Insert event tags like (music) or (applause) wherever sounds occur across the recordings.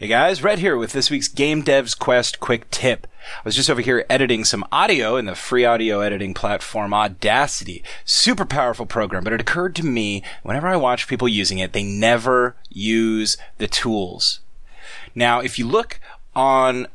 Hey guys, Rhett here with this week's Game Devs Quest quick tip. I was just over here editing some audio in the free audio editing platform Audacity. Super powerful program, but it occurred to me whenever I watch people using it, they never use the tools. Now, if you look on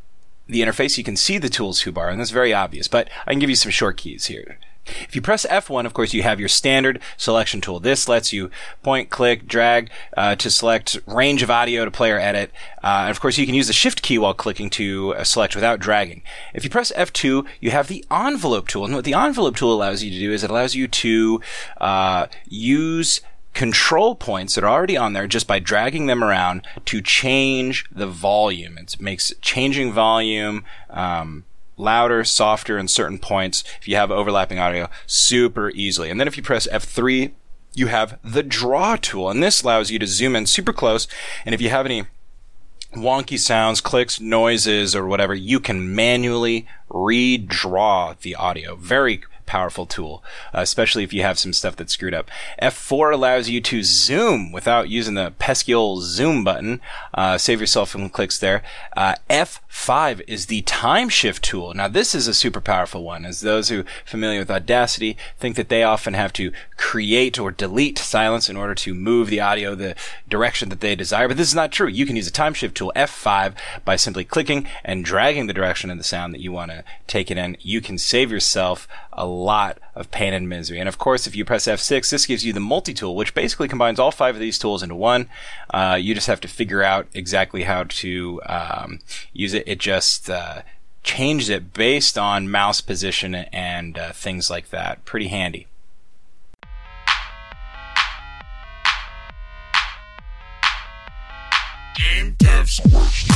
the interface, you can see the tools toolbar, and that's very obvious, but I can give you some short keys here. If you press F1, of course, you have your standard selection tool. This lets you point, click, drag uh, to select range of audio to play or edit. Uh, and of course, you can use the Shift key while clicking to uh, select without dragging. If you press F2, you have the envelope tool. And what the envelope tool allows you to do is it allows you to uh, use control points that are already on there just by dragging them around to change the volume. It makes changing volume. Um, louder, softer in certain points if you have overlapping audio super easily. And then if you press F3, you have the draw tool and this allows you to zoom in super close. And if you have any wonky sounds, clicks, noises, or whatever, you can manually redraw the audio. Very powerful tool, uh, especially if you have some stuff that's screwed up. F4 allows you to zoom without using the pesky old zoom button. Uh, save yourself some clicks there. Uh, F5 is the time shift tool. Now this is a super powerful one, as those who are familiar with Audacity think that they often have to create or delete silence in order to move the audio the direction that they desire. But this is not true. You can use a time shift tool F5 by simply clicking and dragging the direction of the sound that you want to take it in. You can save yourself a lot of pain and misery. And of course, if you press F6, this gives you the multi-tool, which basically combines all five of these tools into one. Uh, you just have to figure out exactly how to um, use it. It just uh, changes it based on mouse position and uh, things like that. Pretty handy. Game Devs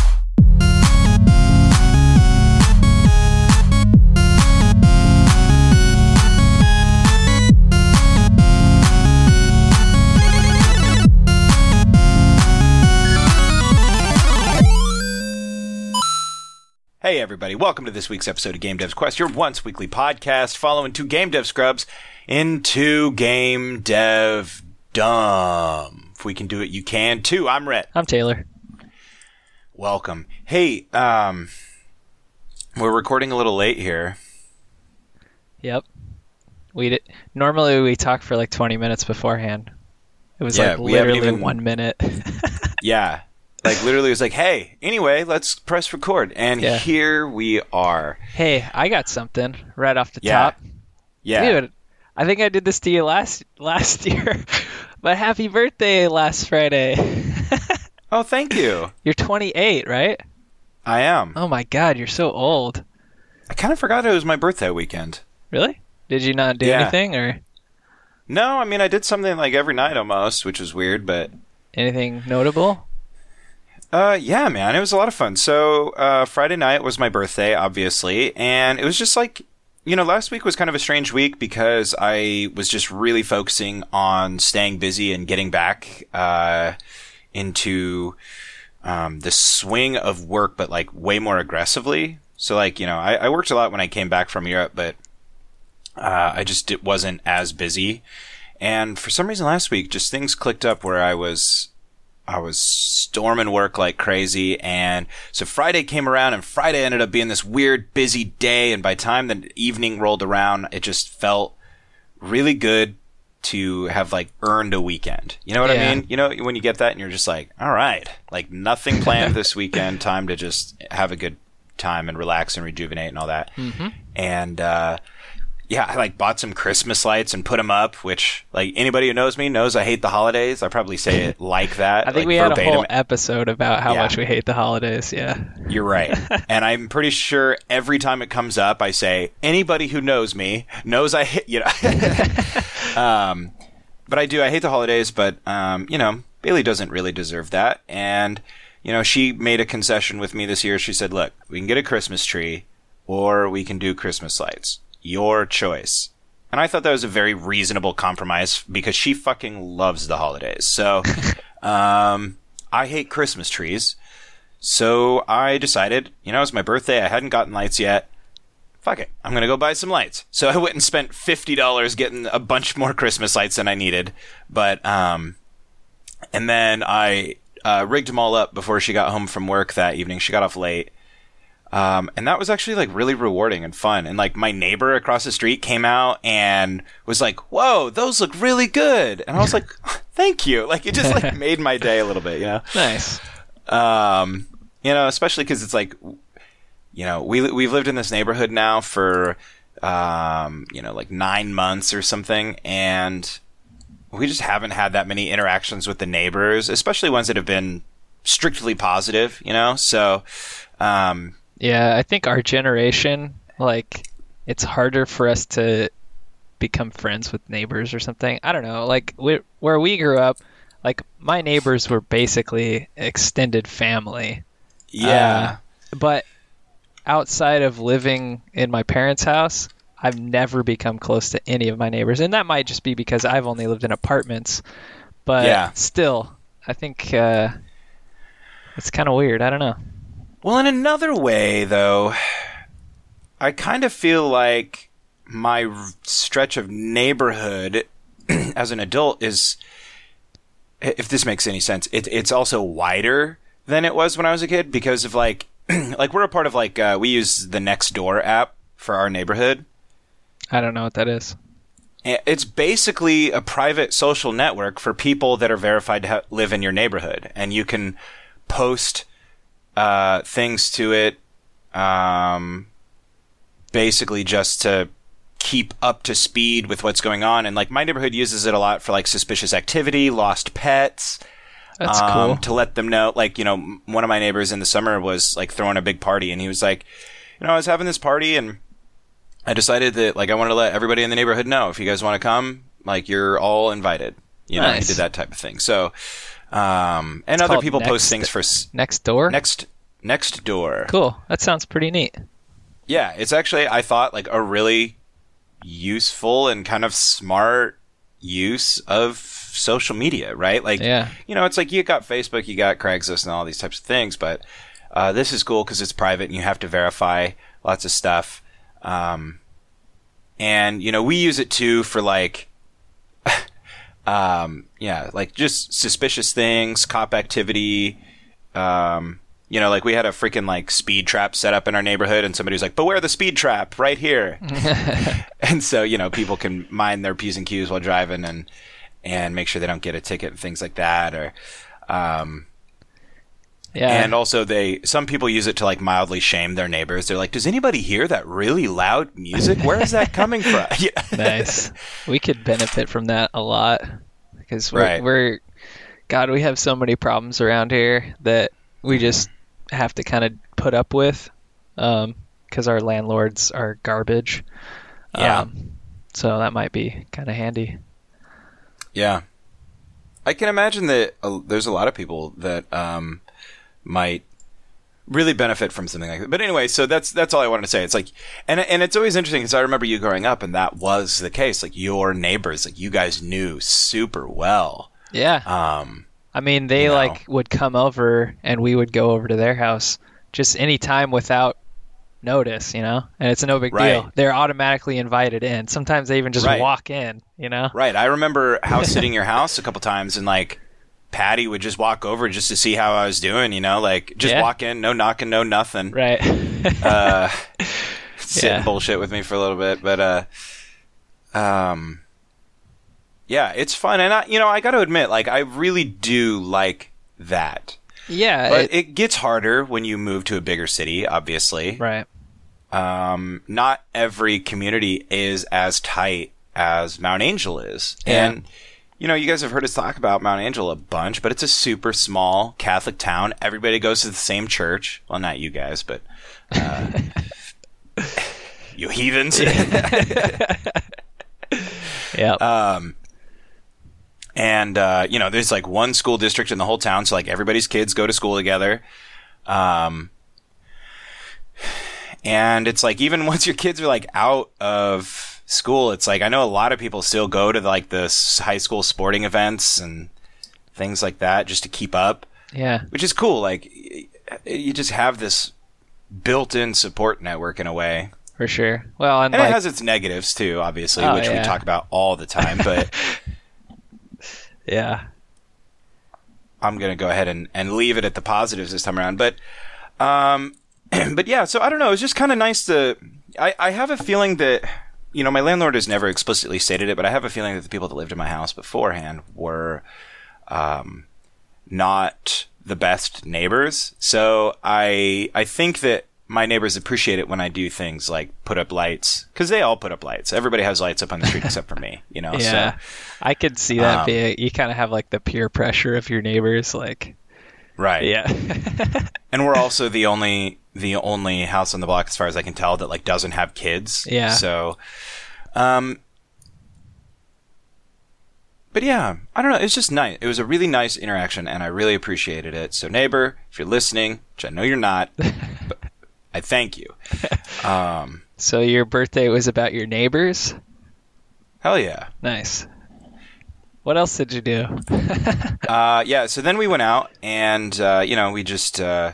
everybody. Welcome to this week's episode of Game Devs Quest, your once weekly podcast following two Game Dev Scrubs into Game Dev Dumb. If we can do it, you can too. I'm Rhett. I'm Taylor. Welcome. Hey, um, we're recording a little late here. Yep. We did, normally we talk for like 20 minutes beforehand. It was yeah, like literally even, one minute. (laughs) yeah, like literally it was like, "Hey, anyway, let's press record." And yeah. here we are. Hey, I got something right off the yeah. top. Yeah. Dude, I think I did this to you last last (laughs) year. but happy birthday last Friday. (laughs) oh, thank you. You're 28, right? I am. Oh my god, you're so old. I kind of forgot it was my birthday weekend. Really? Did you not do yeah. anything or No, I mean I did something like every night almost, which was weird, but anything notable? Uh, yeah, man, it was a lot of fun. So, uh, Friday night was my birthday, obviously, and it was just like, you know, last week was kind of a strange week because I was just really focusing on staying busy and getting back, uh, into, um, the swing of work, but like way more aggressively. So, like, you know, I, I worked a lot when I came back from Europe, but, uh, I just it wasn't as busy. And for some reason last week, just things clicked up where I was, I was storming work like crazy. And so Friday came around and Friday ended up being this weird busy day. And by the time the evening rolled around, it just felt really good to have like earned a weekend. You know what yeah. I mean? You know, when you get that and you're just like, all right, like nothing planned this (laughs) weekend, time to just have a good time and relax and rejuvenate and all that. Mm-hmm. And, uh, yeah, I like bought some Christmas lights and put them up, which like anybody who knows me knows I hate the holidays. I probably say it (laughs) like that. I think like, we had verbatim. a whole episode about how yeah. much we hate the holidays. Yeah. You're right. (laughs) and I'm pretty sure every time it comes up, I say, anybody who knows me knows I hate, you know. (laughs) um, but I do, I hate the holidays, but, um, you know, Bailey doesn't really deserve that. And, you know, she made a concession with me this year. She said, look, we can get a Christmas tree or we can do Christmas lights your choice. And I thought that was a very reasonable compromise because she fucking loves the holidays. So, (laughs) um, I hate Christmas trees. So I decided, you know, it's my birthday. I hadn't gotten lights yet. Fuck it. I'm going to go buy some lights. So I went and spent $50 getting a bunch more Christmas lights than I needed. But, um, and then I, uh, rigged them all up before she got home from work that evening. She got off late. Um, and that was actually like really rewarding and fun. And like my neighbor across the street came out and was like, "Whoa, those look really good." And I was like, (laughs) (laughs) "Thank you." Like it just like (laughs) made my day a little bit, you know. Nice. Um, you know, especially because it's like, you know, we we've lived in this neighborhood now for, um, you know, like nine months or something, and we just haven't had that many interactions with the neighbors, especially ones that have been strictly positive, you know. So, um, yeah, I think our generation, like, it's harder for us to become friends with neighbors or something. I don't know. Like, we, where we grew up, like, my neighbors were basically extended family. Yeah. Uh, but outside of living in my parents' house, I've never become close to any of my neighbors. And that might just be because I've only lived in apartments. But yeah. still, I think uh, it's kind of weird. I don't know. Well, in another way, though, I kind of feel like my stretch of neighborhood (clears throat) as an adult is, if this makes any sense, it, it's also wider than it was when I was a kid because of like, (clears throat) like we're a part of like uh, we use the Nextdoor app for our neighborhood. I don't know what that is. It's basically a private social network for people that are verified to ha- live in your neighborhood, and you can post uh, things to it, um, basically just to keep up to speed with what's going on. And like my neighborhood uses it a lot for like suspicious activity, lost pets. That's um, cool. To let them know, like you know, one of my neighbors in the summer was like throwing a big party, and he was like, you know, I was having this party, and I decided that like I wanted to let everybody in the neighborhood know if you guys want to come, like you're all invited. You know, nice. he did that type of thing. So, um, and it's other people next, post things for next door. Next next door. Cool. That sounds pretty neat. Yeah, it's actually I thought like a really useful and kind of smart use of social media, right? Like, yeah. you know, it's like you got Facebook, you got Craigslist, and all these types of things, but uh, this is cool because it's private and you have to verify lots of stuff. Um, and you know, we use it too for like, (laughs) um, yeah, like just suspicious things, cop activity. Um, you know, like we had a freaking like speed trap set up in our neighborhood, and somebody was like, "Beware the speed trap right here." (laughs) (laughs) and so, you know, people can mind their p's and q's while driving, and and make sure they don't get a ticket and things like that, or, um, yeah. And also, they some people use it to like mildly shame their neighbors. They're like, "Does anybody hear that really loud music? Where is that coming from?" (laughs) nice. We could benefit from that a lot because we're, right. we're God, we have so many problems around here that we just have to kind of put up with because um, our landlords are garbage. Yeah. Um, so that might be kind of handy. Yeah. I can imagine that uh, there's a lot of people that um, might really benefit from something like that. But anyway, so that's that's all I wanted to say. It's like, and and it's always interesting because I remember you growing up, and that was the case. Like your neighbors, like you guys knew super well. Yeah. Um, I mean, they you know. like would come over and we would go over to their house just any time without notice, you know? And it's no big right. deal. They're automatically invited in. Sometimes they even just right. walk in, you know? Right. I remember house sitting your house a couple times and like Patty would just walk over just to see how I was doing, you know, like just yeah. walk in, no knocking, no nothing. Right. uh, (laughs) sit yeah. and bullshit with me for a little bit, but uh, um, yeah, it's fun, and I, you know, I got to admit, like, I really do like that. Yeah, but it, it, gets harder when you move to a bigger city, obviously. Right. Um, not every community is as tight as Mount Angel is, yeah. and you know, you guys have heard us talk about Mount Angel a bunch, but it's a super small Catholic town. Everybody goes to the same church. Well, not you guys, but uh, (laughs) you heathens. (laughs) yeah. Um, and uh, you know, there's like one school district in the whole town, so like everybody's kids go to school together. Um, and it's like even (laughs) once your kids are like out of school, it's like I know a lot of people still go to like the high school sporting events and things like that just to keep up. Yeah, which is cool. Like you just have this built-in support network in a way. For sure. Well, and, and like, it has its negatives too, obviously, oh, which yeah. we talk about all the time. But (laughs) Yeah. I'm gonna go ahead and, and leave it at the positives this time around. But um, (clears throat) but yeah, so I don't know. It's just kind of nice to. I I have a feeling that you know my landlord has never explicitly stated it, but I have a feeling that the people that lived in my house beforehand were um not the best neighbors. So I I think that my neighbors appreciate it when I do things like put up lights because they all put up lights. Everybody has lights up on the street (laughs) except for me, you know. Yeah, So, I could see that Um, be. You kind of have like the peer pressure of your neighbors, like right. yeah, (laughs) And we're also the only the only house on the block, as far as I can tell, that like doesn't have kids. Yeah. So, um, but yeah, I don't know. It's just nice. It was a really nice interaction, and I really appreciated it. So, neighbor, if you're listening, which I know you're not, (laughs) but I thank you. Um, so your birthday was about your neighbors. hell yeah. Nice. What else did you do? (laughs) Uh, yeah, so then we went out and, uh, you know, we just uh,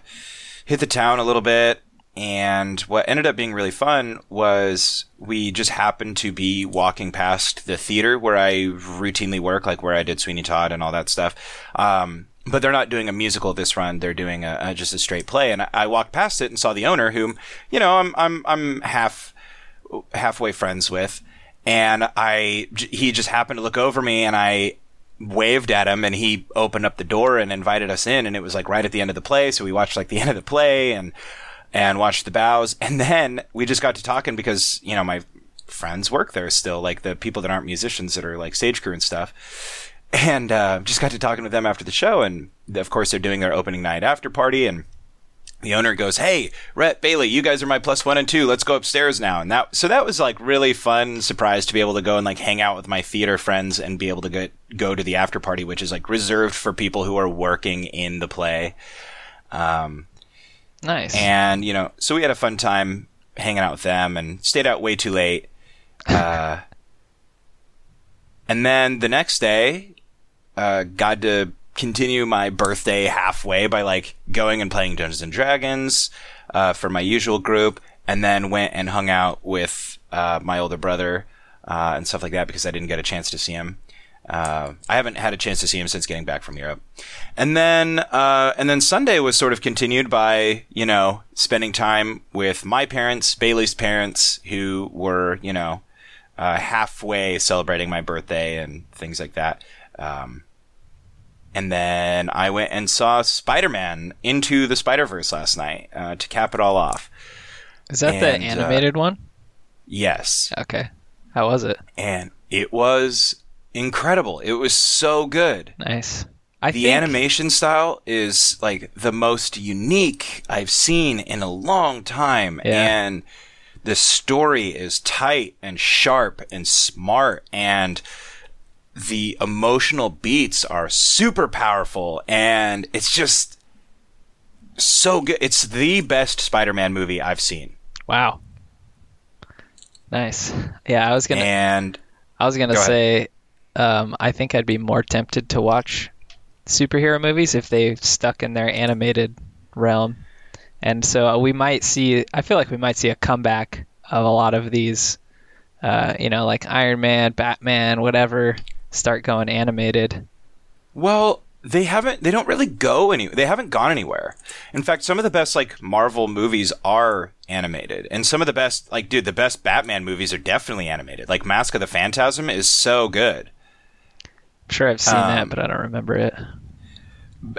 hit the town a little bit. And what ended up being really fun was we just happened to be walking past the theater where I routinely work, like where I did Sweeney Todd and all that stuff. Um, but they're not doing a musical this run; they're doing a, a just a straight play. And I, I walked past it and saw the owner, whom you know I'm I'm I'm half halfway friends with, and I he just happened to look over me, and I waved at him, and he opened up the door and invited us in, and it was like right at the end of the play, so we watched like the (laughs) end of the play and and watched the bows, and then we just got to talking because you know my friends work there still, like the people that aren't musicians that are like stage crew and stuff. And uh, just got to talking with them after the show, and of course they're doing their opening night after party, and the owner goes, "Hey, Rhett Bailey, you guys are my plus one and two. Let's go upstairs now." And that so that was like really fun surprise to be able to go and like hang out with my theater friends and be able to get go to the after party, which is like reserved for people who are working in the play. Um, Nice. and you know, so we had a fun time hanging out with them and stayed out way too late. Uh, and then the next day, uh, got to continue my birthday halfway by like going and playing Dungeons and Dragons uh, for my usual group, and then went and hung out with uh, my older brother uh, and stuff like that because I didn't get a chance to see him. Uh, I haven't had a chance to see him since getting back from Europe, and then uh, and then Sunday was sort of continued by you know spending time with my parents, Bailey's parents, who were you know uh, halfway celebrating my birthday and things like that. Um, and then I went and saw Spider Man Into the Spider Verse last night uh, to cap it all off. Is that the and, uh, animated one? Yes, Okay. How was it? and it was incredible. It was so good. Nice. I the think, animation style is like the most unique I've seen in a long time, Yeah. and the story is tight and sharp and smart, and the emotional beats are super powerful, and it's just so good. It's the best Spider-Man movie I've seen, Wow. Nice. Yeah, I was gonna. and I was gonna Go say, um, I think I'd be more tempted to watch superhero movies if they stuck in their animated realm, and so uh, we might see. I feel like we might see a comeback of a lot of these, uh, you know, like Iron Man, Batman, whatever, start going animated. Well, they haven't. They don't really go any. They haven't gone anywhere. In fact, some of the best like Marvel movies are animated, and some of the best, like, dude, the best Batman movies are definitely animated. Like Mask of the Phantasm is so good, I'm sure I've seen that, Um, but I don't remember it.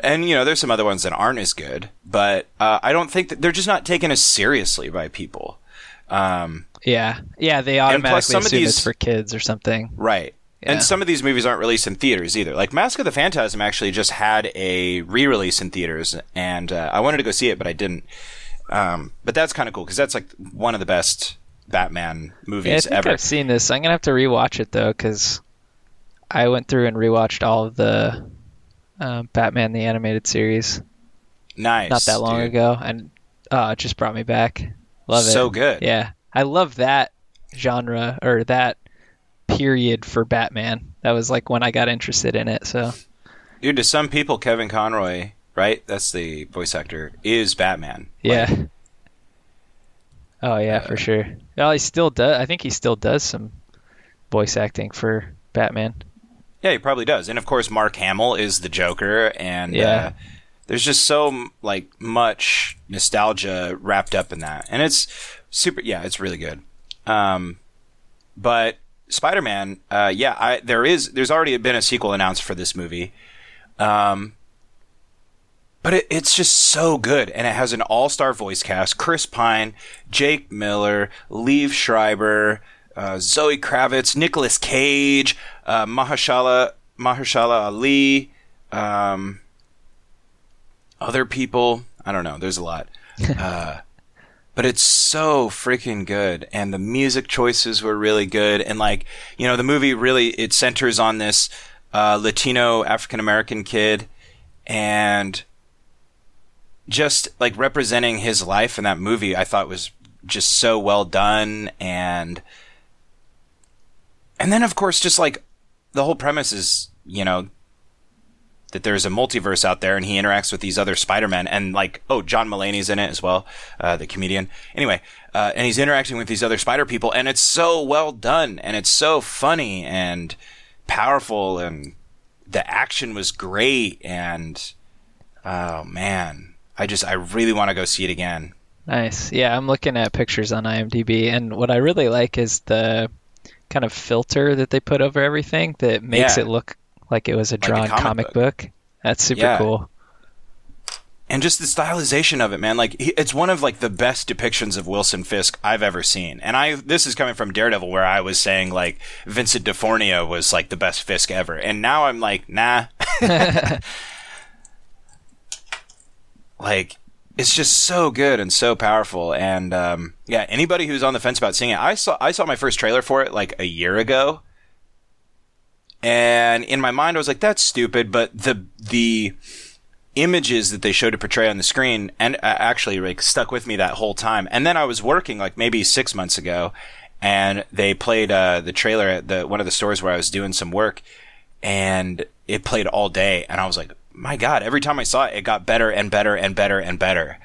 and you know, there's some other ones that aren't as good. But uh, I don't think that they're just not taken as seriously by people. Um, Yeah, yeah, they automatically assume these- it's for kids or something. Right. Yeah. And some of these movies aren't released in theaters either. Like Mask of the Phantasm actually just had a re-release in theaters, and uh, I wanted to go see it, but I didn't. Um, but that's kind of cool because that's like one of the best Batman Yeah, I movies think ever. I've seen this. I'm gonna have to rewatch it though, because I went through and rewatched all of the um, Batman the animated series Nice. not that long dude. ago, and uh, it just brought me back. Love it. So good. Yeah, I love that genre or that period for Batman. That was like when I got interested in it. So Dude, to some people, Kevin Conroy, right? That's the voice actor, is Batman. yeah. Like, oh yeah, uh, for sure. Well, he still does. I think he still does some voice acting for Batman. Yeah, he probably does. And of course, Mark Hamill is the Joker, and Yeah. uh, there's just so like much nostalgia wrapped up in that, and it's super. Yeah, it's really good. Um, but Spider-Man, uh, yeah, I, there is. There's already been a sequel announced for this movie. Um, but it, it's just so good, and it has an all-star voice cast: Chris Pine, Jake Miller, Liev Schreiber, uh, Zoe Kravitz, Nicolas Cage, uh, Mahershala Mahershala Ali, um, other people. I don't know. There's a lot. (laughs) But it's so freaking good and the music choices were really good and like you know the movie really it centers on this uh, latino african american kid and just like representing his life in that movie i thought was just so well done and and then of course just like the whole premise is you know that there's a multiverse out there and he interacts with these other Spider-Men and like, oh, John Mulaney's in it as well, uh, the comedian. Anyway, uh, and he's interacting with these other Spider people and it's so well done and it's so funny and powerful and the action was great and, oh man, I just, I really want to go see it again. Nice. Yeah, I'm looking at pictures on IMDb, and what I really like is the kind of filter that they put over everything that makes Yeah. it look like it was a a drawn comic comic, book. That's super Yeah. cool. and just the stylization of it, man. Like it's one of like the best depictions of Wilson Fisk I've ever seen. And I this is coming from Daredevil, where I was saying like Vincent D'Onofrio was like the best Fisk ever, and now I'm like, nah. (laughs) like it's just so good and so powerful. And um, yeah, anybody who's on the fence about seeing it, I saw I saw my first trailer for it like a year ago. And in my mind, I was like, "That's stupid," but the the images that they showed to portray on the screen and uh, actually like stuck with me that whole time. And then I was working like maybe six months ago, and they played uh, the trailer at the one of the stores where I was doing some work, and it played all day, and I was like, my God! Every time I saw it, it got better and better and better and better.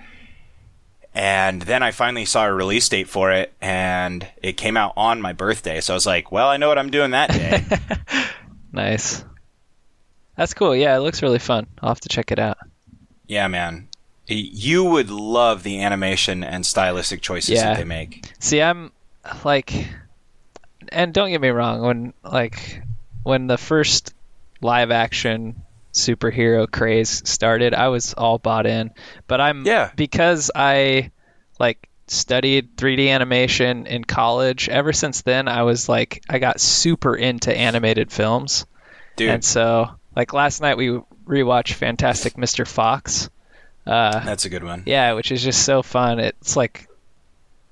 And then I finally saw a release date for it, and it came out on my birthday. So I was like, well, I know what I'm doing that day. (laughs) Nice. That's cool. Yeah, it looks really fun. I'll have to check it out. Yeah, man. You would love the animation and stylistic choices Yeah. that they make. See, I'm like, and don't get me wrong, when like when the first live action superhero craze started, I was all bought in. But I'm Yeah. because I like studied 3D animation in college. Ever since then, I was like, I got super into animated films, Dude, and so like last night we rewatched Fantastic Mr. Fox. Uh, that's a good one. yeah, which is just so fun. It's like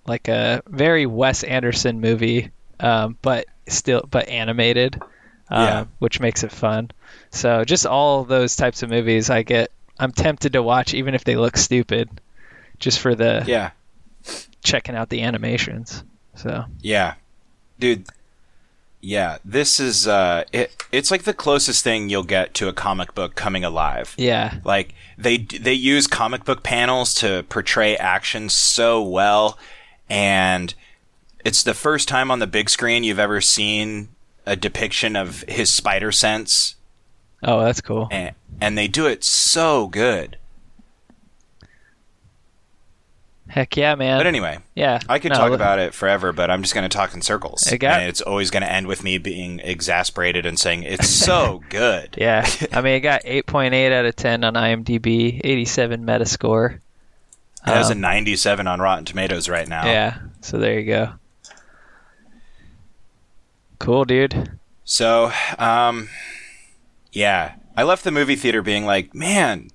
like a very Wes Anderson movie, um, but still but animated, uh, Yeah. which makes it fun. So just all those types of movies, I get. I'm tempted to watch even if they look stupid, just for the Yeah. Checking out the animations. So Yeah. Dude, yeah, this is uh it it's like the closest thing you'll get to a comic book coming alive. yeah, Like they they use comic book panels to portray action so well and it's the first time on the big screen you've ever seen a depiction of his spider sense oh that's cool. and, and they do it so good. Heck yeah, man. But anyway, yeah, I could No, talk about it forever, but I'm just going to talk in circles. It got- and it's always going to end with me being exasperated and saying it's so (laughs) good. Yeah, I mean it got 8.8 out of 10 on IMDb, 87 Metascore. It has a Um, 97 on Rotten Tomatoes right now. Yeah, so there you go. Cool, dude. So, um, yeah, I left the movie theater being like, man,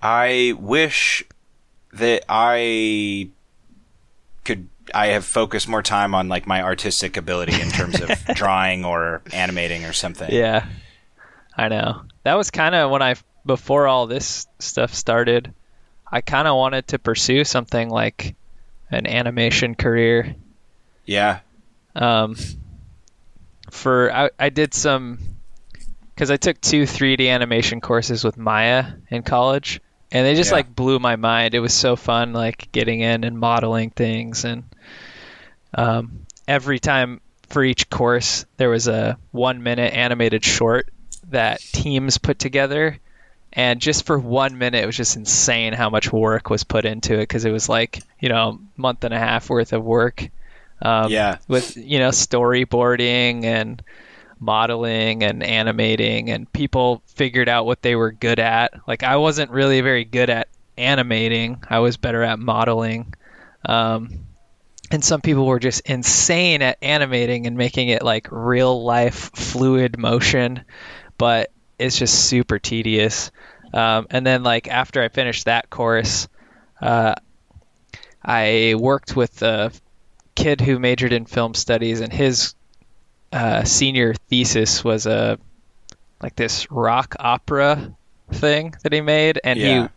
I wish that I could. I have focused more time on like my artistic ability in terms of (laughs) drawing or animating or something. Yeah, I know. That was kind of when I before all this stuff started. I kind of wanted to pursue something like an animation career. Yeah. Um, for I, I did some because I took two 3D animation courses with Maya in college, and they just Yeah. like blew my mind. It was so fun, like getting in and modeling things, and um, every time for each course, there was a one minute animated short that teams put together. And just for one minute, it was just insane how much work was put into it because it was like, you know, month and a half worth of work. Um, Yeah. With, you know, storyboarding and modeling and animating, and people figured out what they were good at. Like, I wasn't really very good at animating, I was better at modeling. Um, and some people were just insane at animating and making it like real life fluid motion but it's just super tedious um, and then like after i finished that course uh, i worked with a kid who majored in film studies and his uh, senior thesis was a like this rock opera thing that he made and Yeah.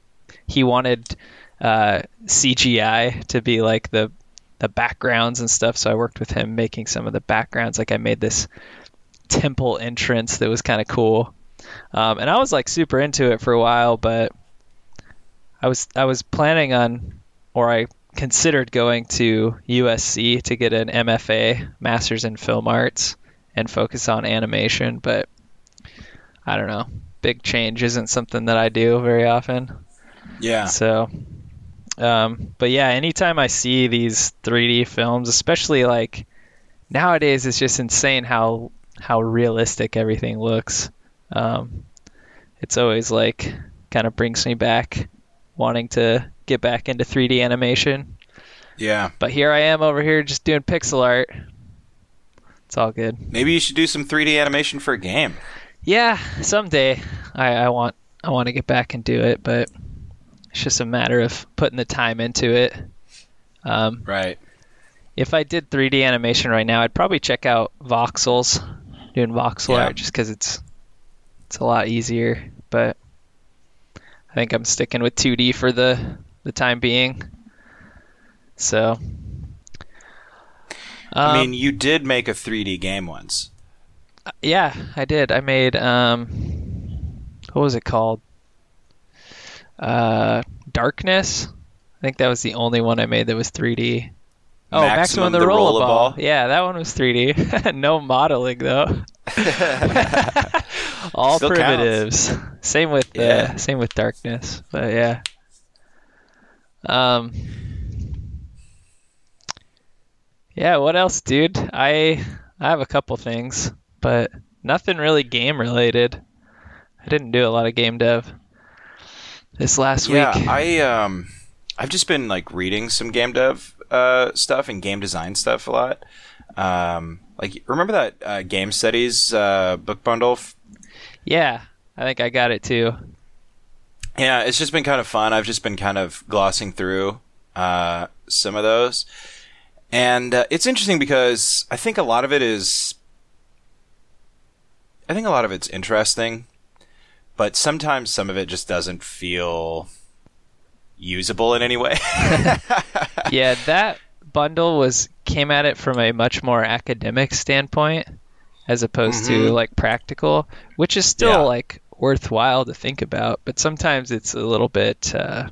he he wanted uh, cgi to be like the the backgrounds and stuff. So I worked with him making some of the backgrounds. Like I made this temple entrance that was kind of cool, um, and I was like super into it for a while. But I was I was planning on, or I considered going to USC to get an MFA, Masters in Film Arts, and focus on animation. But I don't know. Big change isn't something that I do very often. Yeah. So, um, but yeah, anytime I see these 3D films, especially like nowadays, it's just insane how how realistic everything looks. Um, it's always like kind of brings me back, wanting to get back into 3D animation. Yeah. But here I am over here just doing pixel art. It's all good. Maybe you should do some 3D animation for a game. Yeah, someday I, I want I want to get back and do it, but it's just a matter of putting the time into it. Um, Right. if I did 3D animation right now, I'd probably check out voxels, doing voxel Yeah. art, just because it's it's a lot easier. But I think I'm sticking with 2D for the the time being. So, I Um, mean, you did make a 3D game once. Yeah, I did. I made um, what was it called? Uh, Darkness. I think that was the only one I made that was 3D. Oh, Maximum, the, Rollerball. Yeah, that one was 3D. (laughs) no modeling though. (laughs) (laughs) All Still primitives. Same with uh, Yeah. same with Darkness. But yeah. Um. Yeah, what else, dude? I I have a couple things, but nothing really game related. I didn't do a lot of game dev this last Yeah, week. I um, I've just been like reading some game dev uh stuff and game design stuff a lot. Um, like remember that uh, game studies uh, book bundle? F- yeah, I think I got it too. yeah, it's just been kind of fun. I've just been kind of glossing through uh, some of those, and uh, it's interesting because I think a lot of it is. I think a lot of it's interesting, but sometimes some of it just doesn't feel usable in any way. (laughs) yeah, that bundle was came at it from a much more academic standpoint as opposed to Mhm. like practical, which is still Yeah. like worthwhile to think about, but sometimes it's a little bit uh,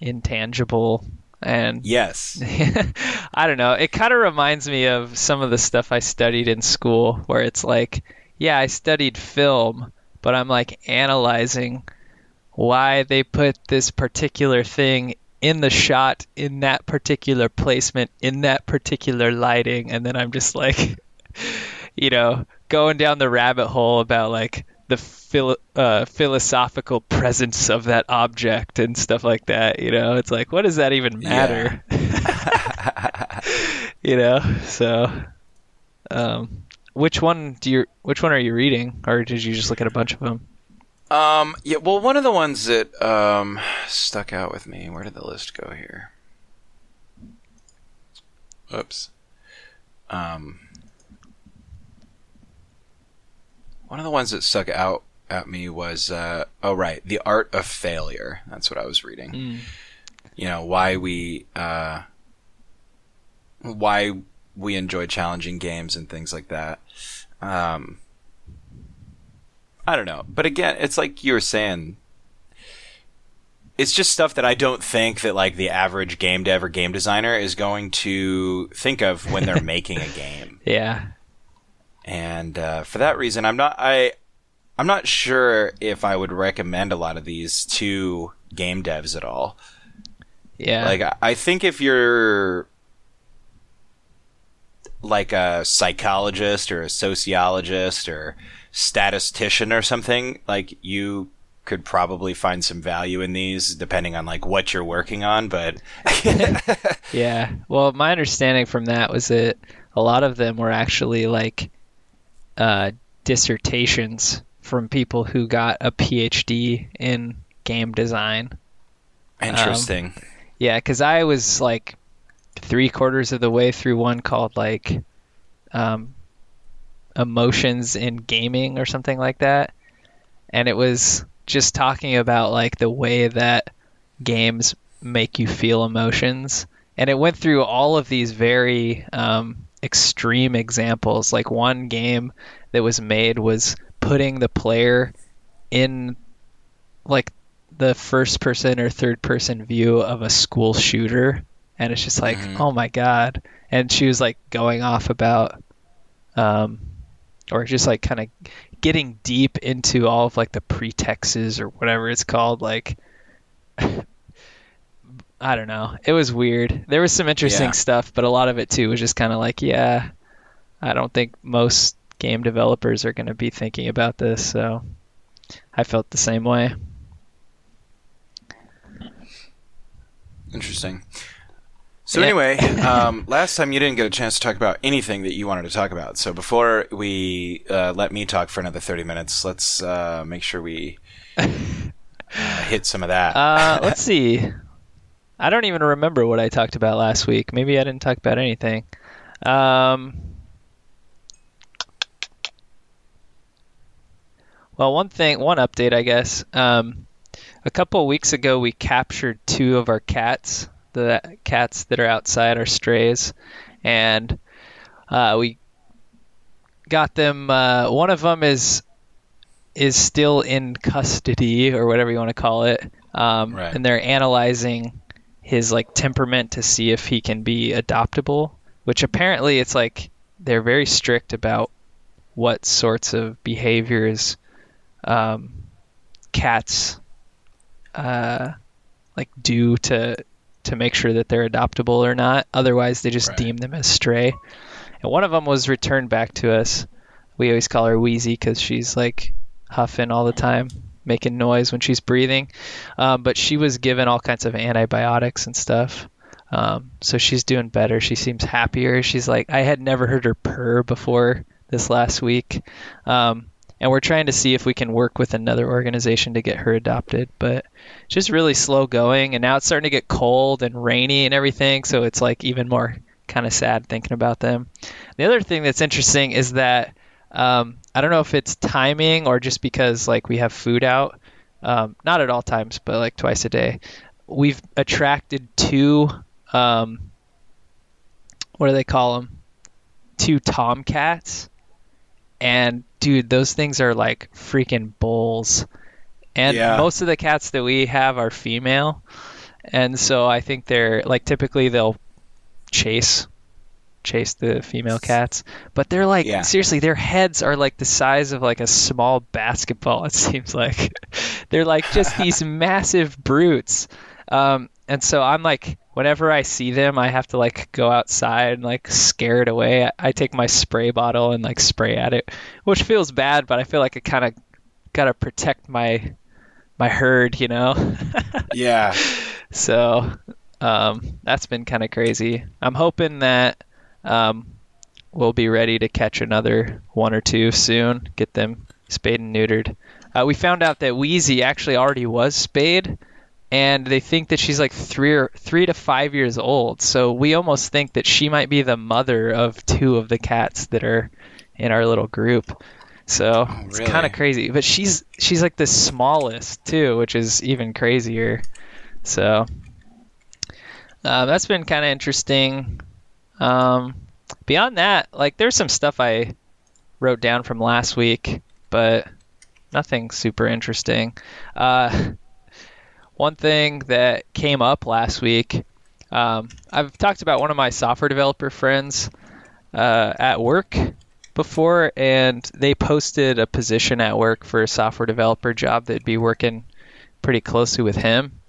intangible and yes. (laughs) I don't know. It kind of reminds me of some of the stuff I studied in school where it's like, yeah, I studied film, but I'm like analyzing why they put this particular thing in the shot in that particular placement in that particular lighting and then I'm just like (laughs) you know, going down the rabbit hole about like the philo- uh, philosophical presence of that object and stuff like that. You know, it's like, what does that even matter? (laughs) (laughs) you know, so um, which one do you? Which one are you reading, or did you just look at a bunch of them? Um, yeah, well, one of the ones that um, stuck out with me. Where did the list go here? Oops. Um, one of the ones that stuck out at me was uh, oh right, the art of failure. That's what I was reading. You know why we uh, why we enjoy challenging games and things like that. Um, I don't know. But again, it's like you were saying. it's just stuff that I don't think that like the average game dev or game designer is going to think of when they're (laughs) making a game. Yeah. And uh, for that reason, I'm not I I'm not sure if I would recommend a lot of these to game devs at all. Yeah. Like I- I think if you're like a psychologist or a sociologist or statistician or something, like you could probably find some value in these depending on like what you're working on, but (laughs) Yeah. Well, my understanding from that was that a lot of them were actually like uh, dissertations from people who got a PhD in game design. interesting. Yeah, because I was like three quarters of the way through one called like um, emotions in gaming or something like that, and it was just talking about like the way that games make you feel emotions, and it went through all of these very um, extreme examples. Like one game that was made was putting the player in like the first person or third person view of a school shooter and it's just like Mhm. oh my god and she was like going off about um or just like kind of getting deep into all of like the pretexts or whatever it's called like (laughs) I don't know. It was weird. There was some interesting Yeah. stuff, but a lot of it too was just kind of like, yeah, I don't think most game developers are going to be thinking about this, so I felt the same way. Interesting. So Yeah. anyway, (laughs) um, last time you didn't get a chance to talk about anything that you wanted to talk about. So before we uh, let me talk for another thirty minutes, let's uh, make sure we (laughs) uh, hit some of that. Uh, (laughs) let's see. I don't even remember what I talked about last week. Maybe I didn't talk about anything. Um, well, one thing, one update, I guess. Um, a couple of weeks ago, we captured two of our cats. The cats that are outside are strays, and uh, we got them. Uh, one of them is is still in custody or whatever you want to call it, um, Right. and they're analyzing his like temperament to see if he can be adoptable. Which apparently it's like they're very strict about what sorts of behaviors um, cats uh, like do to to make sure that they're adoptable or not. Otherwise, they just Right. deem them as stray. And one of them was returned back to us. We always call her Wheezy because she's like huffing all the time, making noise when she's breathing. Um, but she was given all kinds of antibiotics and stuff. Um, so she's doing better. She seems happier. She's like, I had never heard her purr before this last week. Um, and we're trying to see if we can work with another organization to get her adopted. But it's just really slow going. And now it's starting to get cold and rainy and everything. So it's like even more kind of sad thinking about them. The other thing that's interesting is that um, I don't know if it's timing or just because like we have food out, um, not at all times, but like twice a day. We've attracted two, um, what do they call them? Two tomcats, and dude, those things are like freaking bulls. And Yeah. most of the cats that we have are female, and so I think they're like typically they'll chase chase the female cats but they're like Yeah. seriously their heads are like the size of like a small basketball it (laughs) seems like. They're like just (laughs) these massive brutes. Um, and so i'm like whenever i see them i have to like go outside and like scare it away. I, I take my spray bottle and like spray at it which feels bad but i feel like i kind of gotta protect my my herd you know? Yeah, (laughs) so um, that's been kind of crazy. I'm hoping that um, we'll be ready to catch another one or two soon, get them spayed and neutered. Uh, we found out that Wheezy actually already was spayed, and they think that she's like three or three to five years old. So we almost think that she might be the mother of two of the cats that are in our little group. So it's really? kind of crazy, but she's she's like the smallest too, which is even crazier. So uh, that's been kind of interesting. Um, beyond that, like there's some stuff I wrote down from last week, but nothing super interesting. Uh, (laughs) one thing that came up last week. Um, I've talked about one of my software developer friends uh, at work before, and they posted a position at work for a software developer job that'd be working pretty closely with him.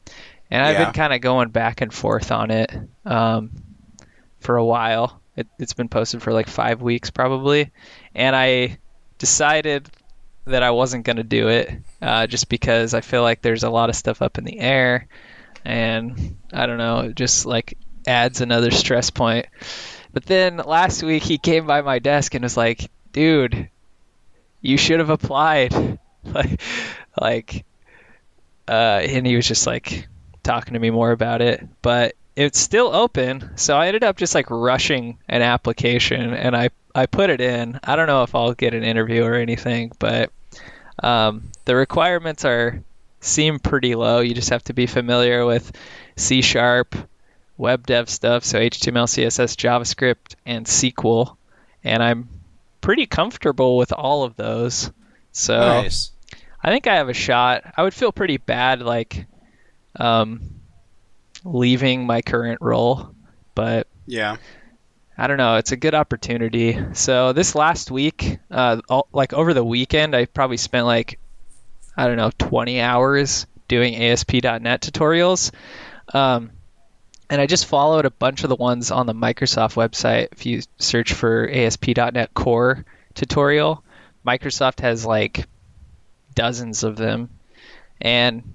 And I've Yeah. been kind of going back and forth on it um, for a while. It, it's been posted for like five weeks probably, and I decided that I wasn't going to do it uh, just because I feel like there's a lot of stuff up in the air, and I don't know, it just like adds another stress point. But then last week he came by my desk and was like, "Dude, you should have applied." (laughs) like, like, uh, and he was just like talking to me more about it, but it's still open. So I ended up just like rushing an application and I I put it in. I don't know if I'll get an interview or anything, but um, the requirements are seem pretty low. You just have to be familiar with C sharp, web dev stuff, so HTML, CSS, JavaScript, and SQL. And I'm pretty comfortable with all of those. So Nice. I think I have a shot. I would feel pretty bad like um, leaving my current role, but Yeah. I don't know. It's a good opportunity. So this last week, uh, all, like over the weekend, I probably spent like I don't know 20 hours doing ASP.NET tutorials, um, and I just followed a bunch of the ones on the Microsoft website. If you search for ASP.NET Core tutorial, Microsoft has like dozens of them, and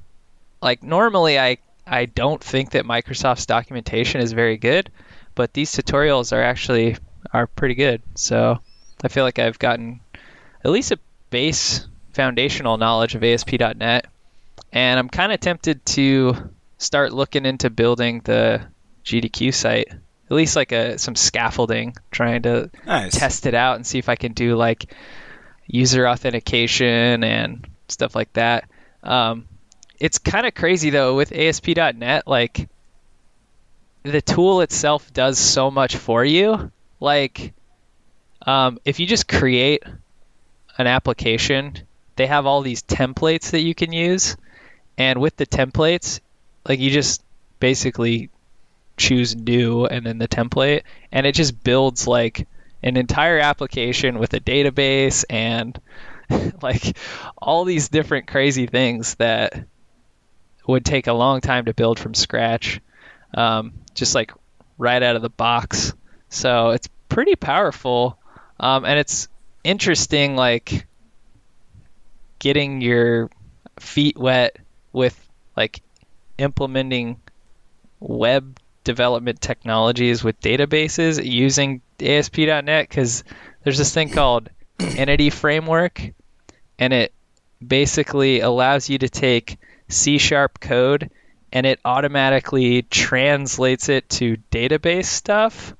like normally I I don't think that Microsoft's documentation is very good but these tutorials are actually are pretty good. So I feel like I've gotten at least a base foundational knowledge of ASP.NET, and I'm kind of tempted to start looking into building the GDQ site, at least like a some scaffolding, trying to Nice. test it out and see if I can do like user authentication and stuff like that. Um, it's kind of crazy though with ASP.NET, like the tool itself does so much for you. Like, um, if you just create an application, they have all these templates that you can use, and with the templates, like you just basically choose new and then the template, and it just builds like an entire application with a database and (laughs) like all these different crazy things that would take a long time to build from scratch um, just like right out of the box. So it's pretty powerful, um, and it's interesting, like getting your feet wet with like implementing web development technologies with databases using ASP.NET because there's this thing called (coughs) Entity Framework, and it basically allows you to take C sharp code and it automatically translates it to database stuff.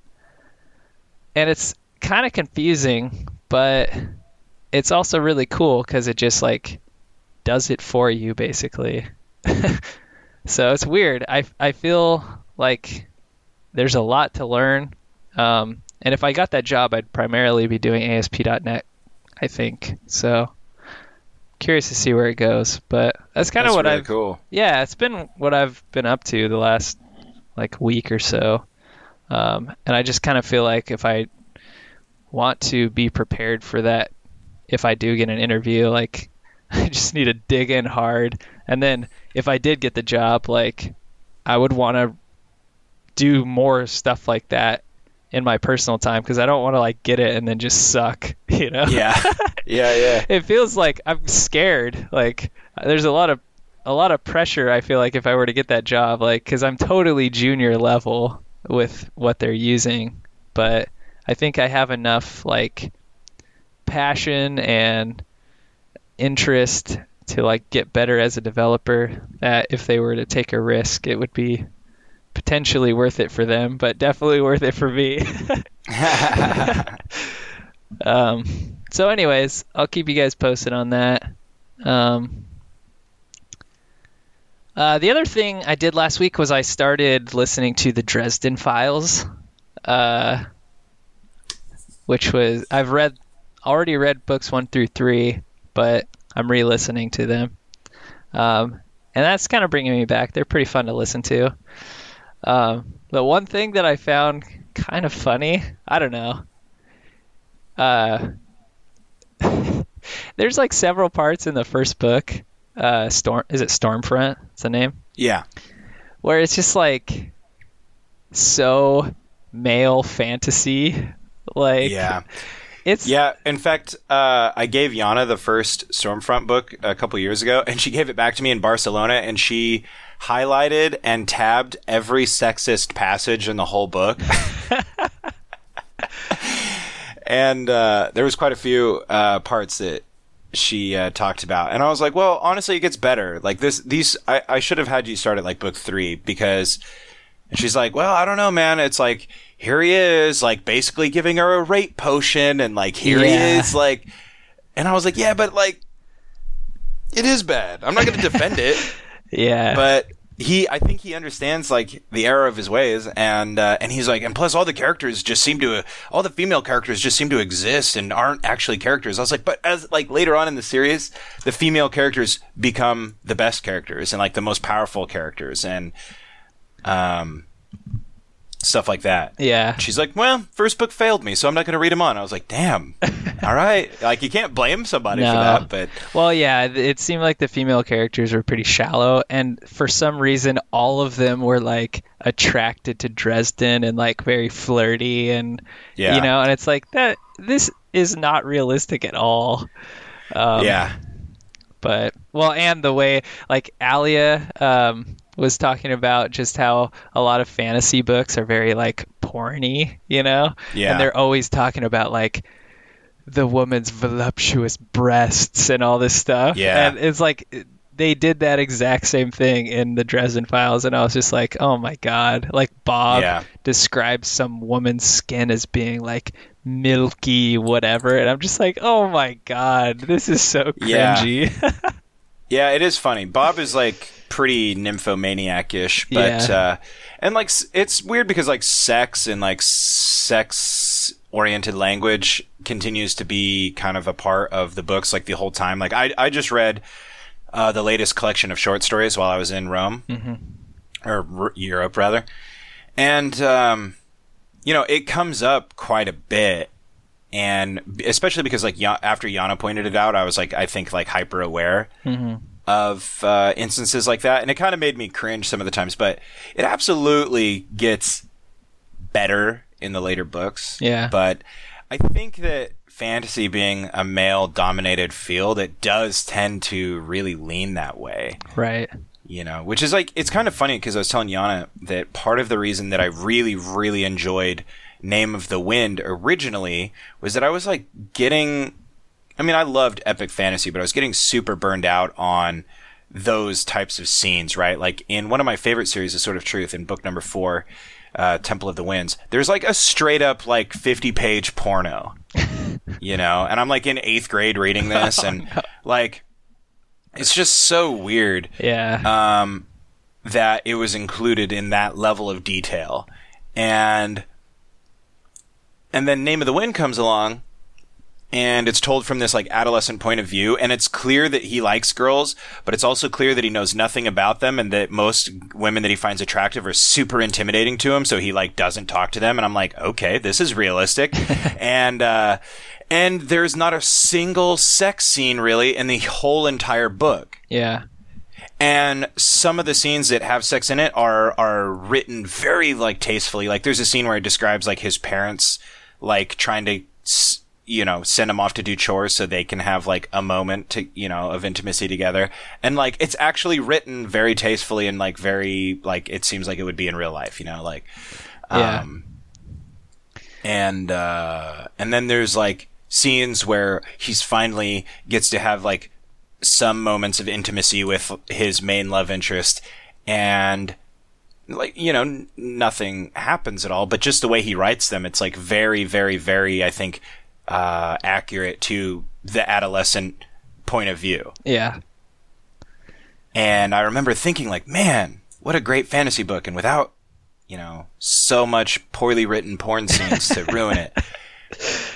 And it's kind of confusing, but it's also really cool because it just like does it for you basically. (laughs) so it's weird. I, I feel like there's a lot to learn. Um, and if I got that job, I'd primarily be doing ASP.NET, I think. So curious to see where it goes. But that's kind of what really I've cool. yeah, it's been what I've been up to the last like week or so. Um, and I just kind of feel like if I want to be prepared for that, if I do get an interview, like (laughs) I just need to dig in hard. And then if I did get the job, like I would want to do more stuff like that in my personal time because I don't want to like get it and then just suck, (laughs) you know? Yeah. (laughs) yeah, yeah. (laughs) it feels like I'm scared. Like there's a lot of a lot of pressure. I feel like if I were to get that job, like because I'm totally junior level with what they're using, but I think I have enough like passion and interest to like get better as a developer that if they were to take a risk, it would be potentially worth it for them, but definitely worth it for me. (laughs) (laughs) um, so, anyways, I'll keep you guys posted on that. Um, uh, the other thing I did last week was I started listening to the Dresden Files, uh, which was I've read already read books one through three, but I'm re-listening to them. Um, and that's kind of bringing me back. They're pretty fun to listen to. Um, the one thing that I found kind of funny, I don't know. Uh, there's like several parts in the first book. Uh, Storm is it Stormfront? It's the name. Yeah. Where it's just like so male fantasy. Like Yeah. it's Yeah, in fact, uh, I gave Yana the first Stormfront book a couple years ago, and she gave it back to me in Barcelona, and she highlighted and tabbed every sexist passage in the whole book. (laughs) and uh, there was quite a few uh, parts that she uh, talked about, and I was like, "Well, honestly, it gets better. Like this, these, I, I should have had you start at like book three because." And she's like, "Well, I don't know, man. It's like here he is, like basically giving her a rape potion, and like here he is, like." And I was like, "Yeah, but like, it is bad. I'm not going to defend it, (laughs) yeah. but he, I think he understands like the error of his ways, and uh, and he's like, and plus all the characters just seem to, all the female characters just seem to exist and aren't actually characters. I was like, but as like later on in the series, the female characters become the best characters and like the most powerful characters, and um, stuff like that. yeah. She's like, well, first book failed me, so I'm not going to read them on. I was like, damn. (laughs) All right. Like, you can't blame somebody for that, but Well, yeah, it seemed like the female characters were pretty shallow, and for some reason, all of them were like attracted to Dresden and like very flirty, and Yeah. you know, and it's like that. This is not realistic at all. Um, yeah. but well, and the way like Alia um, was talking about just how a lot of fantasy books are very like porny, you know, Yeah. and they're always talking about like the woman's voluptuous breasts and all this stuff. Yeah. and it's like they did that exact same thing in the Dresden Files, and I was just like, oh my god! Like Bob Yeah. describes some woman's skin as being like milky whatever and i'm just like oh my god this is so cringy Yeah, (laughs) it is funny. Bob is like pretty nymphomaniac-ish, but Yeah. uh and like it's weird because like sex and like sex oriented language continues to be kind of a part of the books like the whole time. Like I I just read uh the latest collection of short stories while I was in Rome or R- Europe rather. And um you know, it comes up quite a bit and especially because like after Yana pointed it out, I was like I think like hyper aware of uh, instances like that, and it kind of made me cringe some of the times. But it absolutely gets better in the later books. Yeah. But I think that fantasy being a male dominated field, it does tend to really lean that way right you know, which is like it's kind of funny because I was telling Yana that part of the reason that I really, really enjoyed Name of the Wind originally was that I was like getting. I mean, I loved epic fantasy, but I was getting super burned out on those types of scenes, right? Like in one of my favorite series, The Sword of Truth, in book number four, uh, Temple of the Winds, there's like a straight up like 50 page porno, (laughs) you know, and I'm like in eighth grade reading (laughs) this, and like it's just so weird yeah um, that it was included in that level of detail, and and then Name of the Wind comes along, and it's told from this like adolescent point of view, and it's clear that he likes girls, but it's also clear that he knows nothing about them, and that most women that he finds attractive are super intimidating to him, so he like doesn't talk to them, and I'm like, okay, this is realistic, (laughs) and. uh and there's not a single sex scene really in the whole entire book. Yeah. And some of the scenes that have sex in it are are written very like tastefully. Like there's a scene where it describes like his parents like trying to you know send them off to do chores so they can have like a moment to you know of intimacy together and like it's actually written very tastefully and like very like it seems like it would be in real life you know like Yeah. um and uh and then there's like scenes where he's finally gets to have like some moments of intimacy with his main love interest and like you know n- nothing happens at all but just the way he writes them it's like very very very i think uh accurate to the adolescent point of view. Yeah. And i remember thinking like man what a great fantasy book. And without you know so much poorly written porn scenes to ruin it.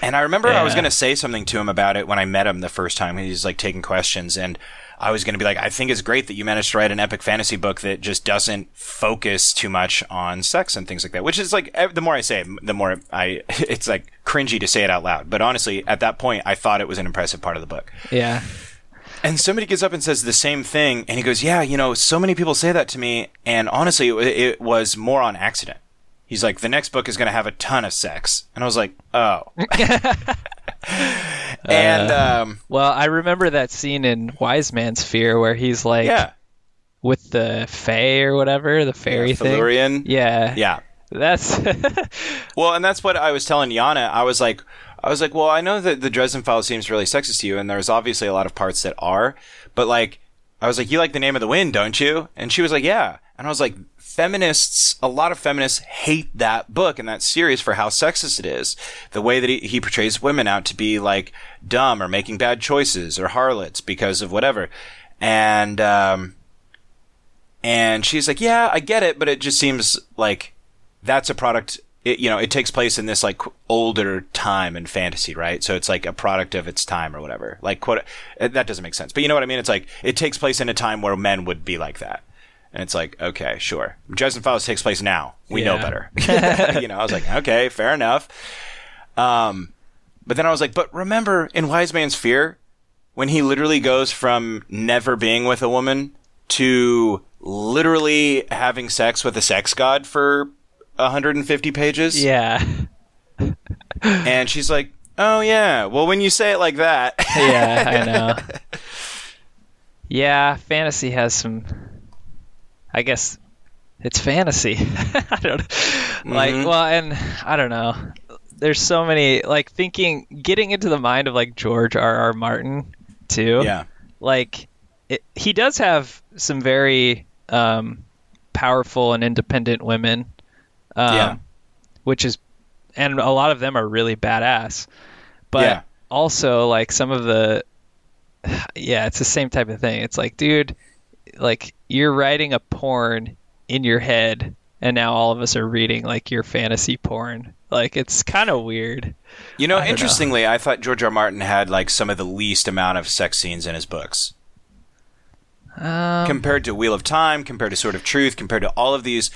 And I remember I was going to say something to him about it when I met him the first time. He's like taking questions, and I was going to be like, I think it's great that you managed to write an epic fantasy book that just doesn't focus too much on sex and things like that. Which is like the more I say, it, the more I (laughs) it's like cringy to say it out loud. But honestly, at that point, I thought it was an impressive part of the book. Yeah. And somebody gets up and says the same thing, and he goes, "Yeah, you know, so many people say that to me, and honestly, it, it was more on accident." He's like, "The next book is going to have a ton of sex," and I was like, "Oh." (laughs) (laughs) and um, Well, I remember that scene in Wise Man's Fear where he's like yeah, with the Fae or whatever, the fairy thing. Felurian. Yeah. Yeah. That's (laughs) Well, and that's what I was telling Yana. I was like, I was like, well, I know that the Dresden Files seems really sexist to you, and there's obviously a lot of parts that are, but like, I was like, you like the name of the wind, don't you? And she was like, yeah. And I was like, feminists, a lot of feminists hate that book and that series for how sexist it is. The way that he, he portrays women out to be like dumb or making bad choices or harlots because of whatever. And, um, and she's like, yeah, I get it, but it just seems like that's a product it, you know it takes place in this like older time in fantasy right? So it's like a product of its time or whatever. Like quote that doesn't make sense. But you know what i mean? It's like it takes place in a time where men would be like that and it's like okay sure dresden files takes place now we know better (laughs) (laughs) you know i was like okay fair enough um but then i was like but remember in wise man's fear when he literally goes from never being with a woman to literally having sex with a sex god for 150 pages. yeah. (laughs) And she's like, oh, yeah. Well, when you say it like that. Yeah, I know. Yeah, fantasy has some I guess it's fantasy. (laughs) I don't like Mhm. well and I don't know. There's so many like thinking getting into the mind of like George R. R. Martin too. yeah. like it, he does have some very um, powerful and independent women um, Yeah. which is and a lot of them are really badass but Yeah. also like some of the (sighs) yeah it's the same type of thing it's like dude like you're writing a porn in your head and now all of us are reading like your fantasy porn like it's kind of weird You know, I don't know. interestingly, I thought George R. R. Martin had like some of the least amount of sex scenes in his books. um, compared to Wheel of Time, compared to Sword of Truth, compared to all of these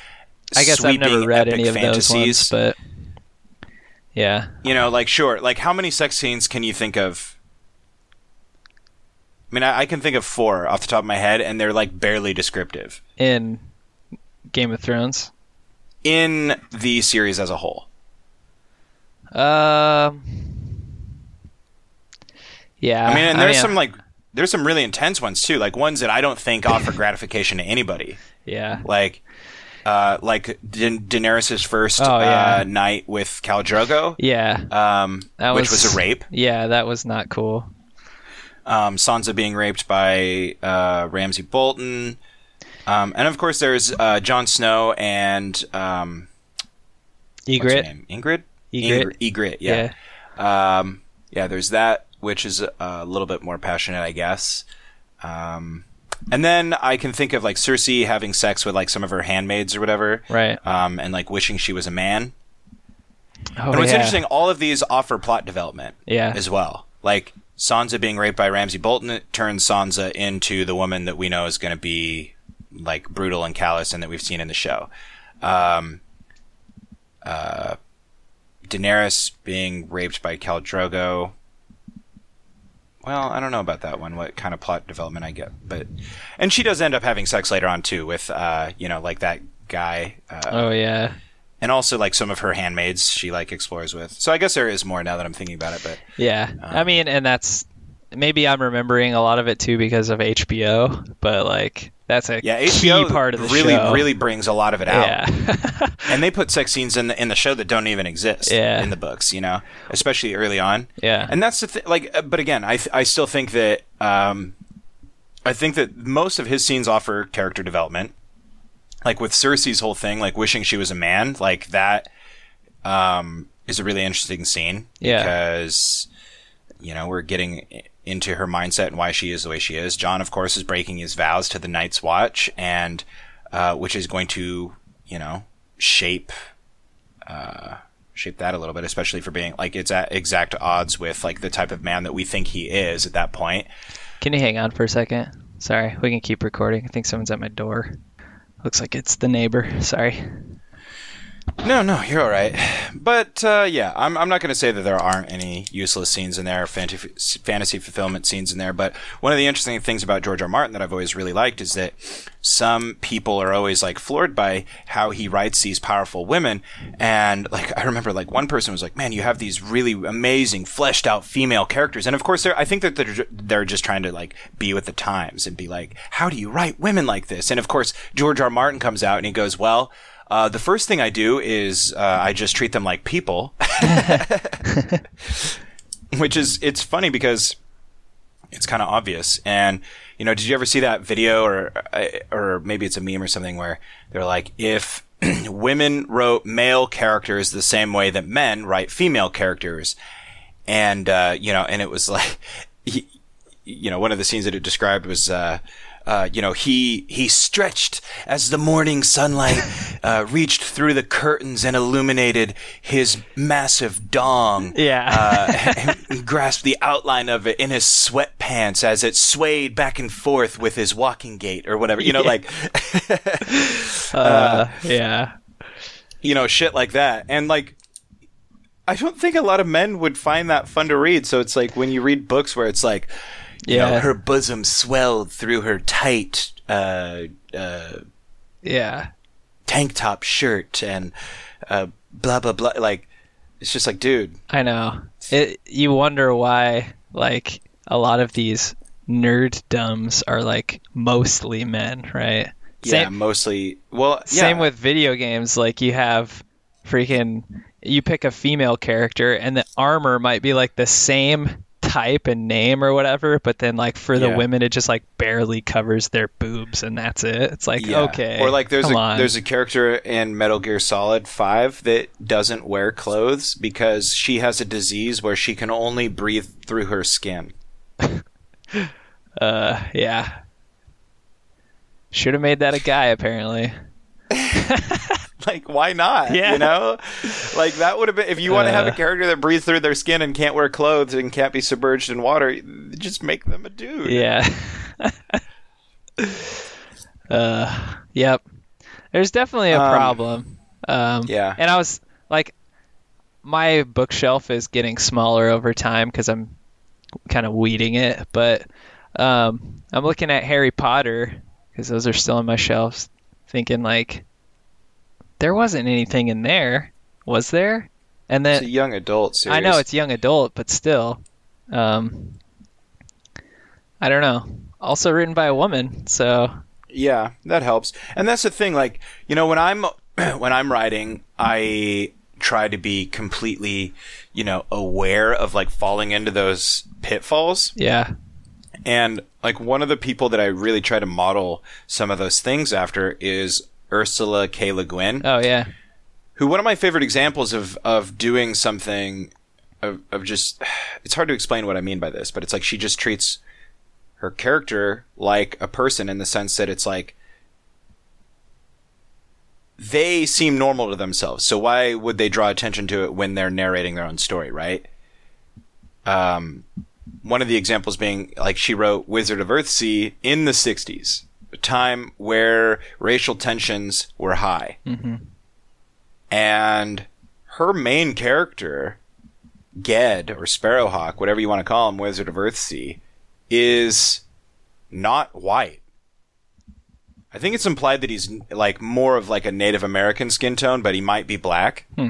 I guess I've never read any of those fantasies. ones, but yeah, You know, like sure, like how many sex scenes can you think of? I mean, I, I can think of four off the top of my head, and they're like barely descriptive in Game of Thrones. in the series as a whole. Um, yeah, I mean, and there's mean, some like there's some really intense ones too, like ones that I don't think offer (coughs) gratification to anybody. yeah, Like, uh, like da- Daenerys' first Oh, yeah. uh, night with Khal Drogo, yeah, um, which was- was a rape. yeah, that was not cool. Um, Sansa being raped by uh, Ramsay Bolton, um, and of course there's uh, Jon Snow and um, what's Ygritte, name? Ingrid. Ygritte, Ingr- Ygritte. Yeah. Um, yeah. There's that, which is a little bit more passionate, I guess. Um, and then I can think of like Cersei having sex with like some of her handmaids or whatever, right? um, and like wishing she was a man. Oh, and what's yeah. interesting, all of these offer plot development yeah, as well. Like Sansa being raped by Ramsay Bolton turns Sansa into the woman that we know is going to be like brutal and callous and that we've seen in the show. Um, uh, Daenerys being raped by Khal Drogo. Well, I don't know about that one. What kind of plot development I get, but and she does end up having sex later on too with uh, you know like that guy. Uh, oh yeah, and also like some of her handmaids she like explores with. So I guess there is more now that I'm thinking about it, but yeah. I Um, mean, and that's maybe I'm remembering a lot of it too because of HBO, but like that's a yeah, key HBO part of the really show. really brings a lot of it out. yeah, (laughs) And they put sex scenes in the in the show that don't even exist Yeah. in the books, you know, especially early on. yeah, And that's the thing. Like, uh, but again, I th- I still think that um, I think that most of his scenes offer character development. Like with Cersei's whole thing, like wishing she was a man, like that um, is a really interesting scene Yeah. because you know we're getting into her mindset and why she is the way she is. Jon, of course, is breaking his vows to the Night's Watch, and uh, which is going to you know shape uh, shape that a little bit, especially for being like it's at exact odds with like the type of man that we think he is at that point. Can you hang on for a second? Sorry, we can keep recording. I think someone's at my door. Looks like it's the neighbor. Sorry. No, no, you're all right. But uh, yeah, I'm, I'm not going to say that there aren't any useless scenes in there, fantasy, fantasy fulfillment scenes in there. But one of the interesting things about George R. Martin that I've always really liked is that some people are always like floored by how he writes these powerful women. And like, I remember like one person was like, man, you have these really amazing fleshed out female characters. And of course, they're, I think that they're, they're just trying to like be with the times and be like, how do you write women like this? And of course, George R. Martin comes out and he goes, well, uh, the first thing I do is uh, I just treat them like people, (laughs) (laughs) which is it's funny because it's kind of obvious. And you know, did you ever see that video or uh, or maybe it's a meme or something where they're like, if (clears throat) women wrote male characters the same way that men write female characters, and uh, you know, and it was like, (laughs) you know, one of the scenes that it described was. Uh, uh, you know, he he stretched as the morning sunlight (laughs) uh, reached through the curtains and illuminated his massive dong. Yeah, uh, (laughs) (laughs) grasped the outline of it in his sweatpants as it swayed back and forth with his walking gait or whatever. You know, Yeah. like, uh, yeah, you know, shit like that, and like. I don't think a lot of men would find that fun to read. So it's like when you read books where it's like, you know, Yeah. her bosom swelled through her tight uh, uh, yeah. tank top shirt and uh, blah blah blah. Like it's just like, dude, I know. It. You wonder why, like, a lot of these nerd dumbs are like mostly men, right? yeah, Same, mostly. Well, yeah, same with video games. Like, you have freaking. You pick a female character, and the armor might be like the same type and name or whatever, but then like for the Yeah. women, it just like barely covers their boobs, and that's it. It's like Yeah. okay, Or like there's a on. there's a character in Metal Gear Solid 5 that doesn't wear clothes because she has a disease where she can only breathe through her skin. (laughs) uh, yeah. Should have made that a guy apparently. (laughs) (laughs) (laughs) Like why not? Yeah. You know? Like that would have been if you want to have a Uh. character that breathes through their skin and can't wear clothes and can't be submerged in water, just make them a dude. Yeah. (laughs) uh, yep. There's definitely a Um, problem. Um, Yeah. And I was like, my bookshelf is getting smaller over time because I'm kind of weeding it. But um, I'm looking at Harry Potter because those are still on my shelves, thinking like, there wasn't anything in there, was there? And It's then a young adult series. I know it's young adult, but still, um, I don't know. Also written by a woman, so Yeah, that helps. And that's the thing like, you know, when I'm (clears throat) when I'm writing, I try to be completely, you know, aware of like falling into those pitfalls. yeah, And like one of the people that I really try to model some of those things after is Ursula K. Le Guin, oh yeah, who one of my favorite examples of of doing something of of just (sighs) it's hard to explain what I mean by this, but it's like she just treats her character like a person in the sense that it's like they seem normal to themselves. So why would they draw attention to it when they're narrating their own story, right? Um, one of the examples being like she wrote Wizard of Earthsea in the 60s, a time where racial tensions were high. And her main character, Ged or Sparrowhawk, whatever you want to call him, Wizard of Earthsea, is not white. I think it's implied that he's like more of like a Native American skin tone, but he might be black. Hmm.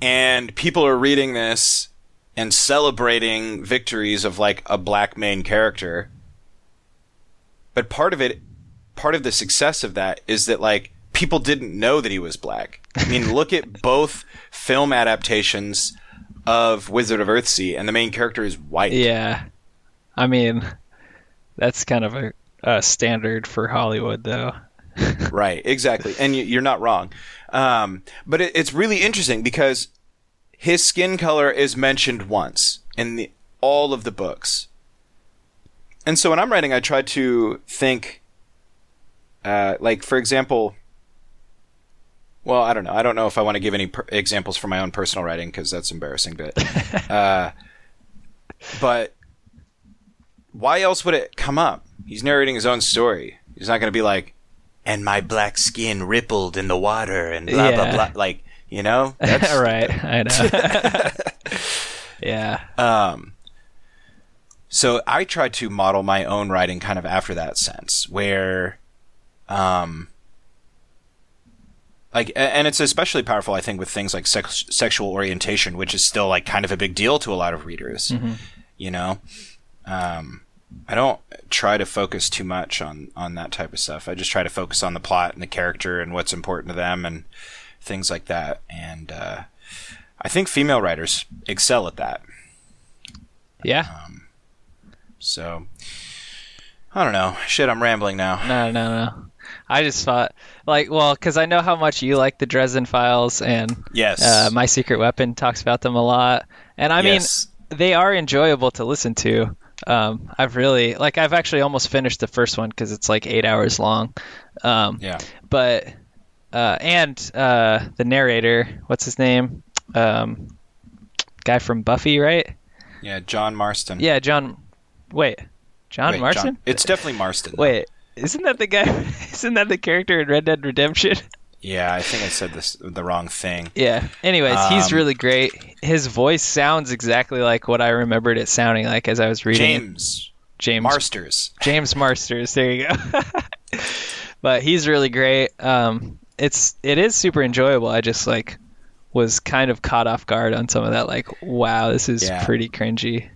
And people are reading this and celebrating victories of like a black main character. But part of it, part of the success of that is that like people didn't know that he was black. I mean, (laughs) look at both film adaptations of Wizard of Earthsea, and the main character is white. yeah. I mean, that's kind of a, a standard for Hollywood, though. (laughs) right exactly and you, you're not wrong um, but it, it's really interesting because his skin color is mentioned once in the, all of the books and so when i'm writing i try to think uh, like for example well i don't know i don't know if i want to give any per- examples from my own personal writing because that's embarrassing but (laughs) uh, but why else would it come up? He's narrating his own story. He's not going to be like, and my black skin rippled in the water and blah blah blah. Like you know, (laughs) that's right. I know. (laughs) yeah. Um, so I tried to model my own writing kind of after that sense, where, um, like, and it's especially powerful, I think, with things like sex- sexual orientation, which is still like kind of a big deal to a lot of readers. You know, um, I don't try to focus too much on on that type of stuff. I just try to focus on the plot and the character and what's important to them and things like that. And uh, I think female writers excel at that. Yeah. So I don't know. Shit, I'm rambling now. No, no, no. I just thought, like, well, because I know how much you like the Dresden Files, and Yes. uh, My Secret Weapon talks about them a lot. And I Yes. mean, they are enjoyable to listen to. Um, I've really, like, I've actually almost finished the first one because it's like eight hours long. Um, Yeah. but uh, and uh, the narrator, what's his name? Um, guy from Buffy, right? Yeah, John Marston. Yeah, John. Wait, John Wait, Marston. It's definitely Marston. though. Wait, isn't that the guy? (laughs) Isn't that the character in Red Dead Redemption? Yeah, I think I said this the wrong thing. yeah. Anyways, he's Um, really great. His voice sounds exactly like what I remembered it sounding like as I was reading. it. James James Marsters. James Marsters. There you go. (laughs) but he's really great. Um, it's it is super enjoyable. I just like was kind of caught off guard on some of that. Like, wow, this is Yeah. pretty cringy.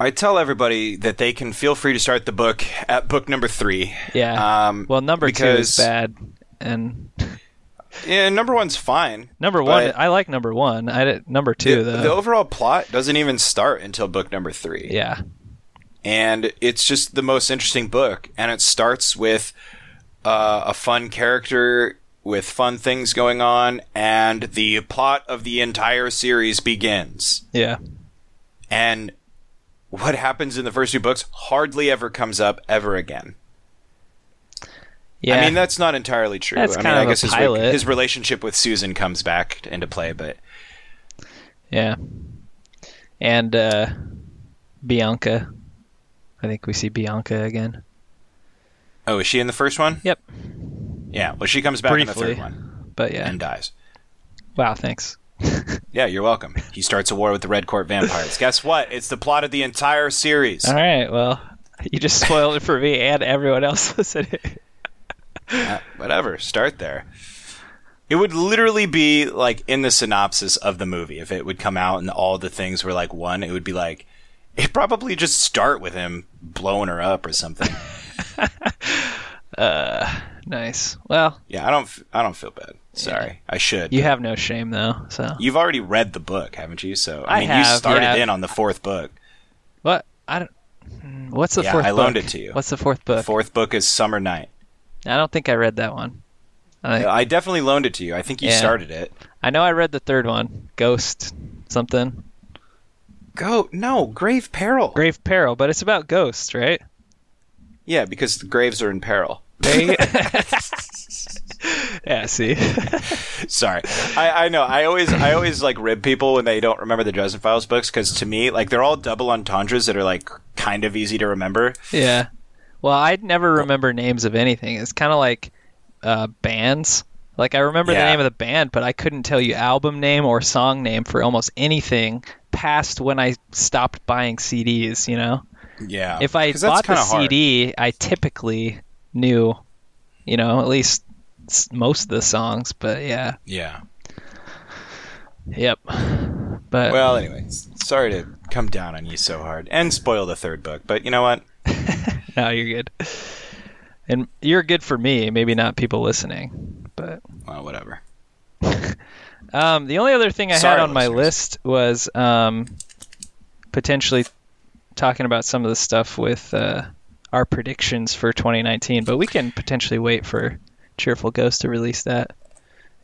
I tell everybody that they can feel free to start the book at book number three. Yeah. Um, well, number two is bad, and (laughs) Yeah, number one's fine. number one, I like number one. I did, number two the, though. the overall plot doesn't even start until book number three. yeah. and it's just the most interesting book. And it starts with uh, a fun character with fun things going on, and the plot of the entire series begins. Yeah. And what happens in the first two books hardly ever comes up ever again. Yeah. I mean, that's not entirely true. That's I mean, kind I guess his, pilot. his relationship with Susan comes back into play, but yeah. And uh, Bianca. I think we see Bianca again. oh, is she in the first one? Yep. Yeah. Well, she comes back in the third one But yeah. and dies. wow. Thanks. Yeah, you're welcome. He starts a war with the Red Court vampires. Guess what? It's the plot of the entire series. All right. Well, you just spoiled it for me and everyone else (laughs) listening. Uh, whatever. Start there. It would literally be like in the synopsis of the movie if it would come out and all the things were like one. It would be like it probably just start with him blowing her up or something. (laughs) uh, Nice. Well, yeah, I don't. I don't feel bad. Sorry, I should. you have no shame though. So You've already read the book, haven't you? So I I mean, you started yeah. in on the fourth book. what? I don't. Hmm, What's the Yeah, fourth I loaned book? it to you. What's the fourth book? The Fourth book is Summer Knight. I don't think I read that one. I, I definitely loaned it to you. I think you Yeah. started it. I know I read the third one, Ghost something, Go no grave peril. Grave Peril, but it's about ghosts, right? Yeah, because the graves are in peril. There you- (laughs) (laughs) yeah. See. (laughs) Sorry, I, I know. I always I always like rib people when they don't remember the Dresden Files books because to me, like they're all double entendres that are like kind of easy to remember. yeah. Well, I'd never remember names of anything. It's kind of like uh, bands. Like I remember the name of the band, but I couldn't tell you album name or song name for almost anything past when I stopped buying CDs. You know. Yeah, if I bought the hard. CD, I typically knew, you know, at least most of the songs. But yeah, Yeah. yep. But Well, anyway, sorry to come down on you so hard and spoil the third book, but you know what? (laughs) no, you're good. And you're good for me, maybe not people listening. But Well, whatever. (laughs) um, the only other thing I Sorry, had on my list was um, potentially talking about some of the stuff with uh, our predictions for 2019. But we can potentially wait for Cheerful Ghost to release that.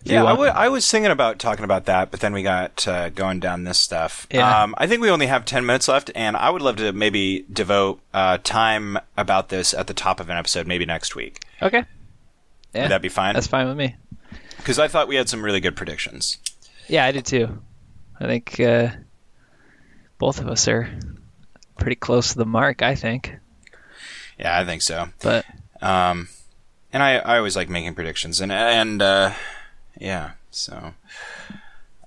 Yeah, I wa- I was thinking about talking about that, but then we got uh, going down this stuff. Yeah. Um, I think we only have 10 minutes left, and I would love to maybe devote uh, time about this at the top of an episode, maybe next week. Okay. Yeah, Would that be fine? that's fine with me. Because I thought we had some really good predictions. Yeah, I did too. I think uh, both of us are pretty close to the mark. I think. Yeah, I think so. But Um, and I, I always like making predictions, and and uh, yeah, so.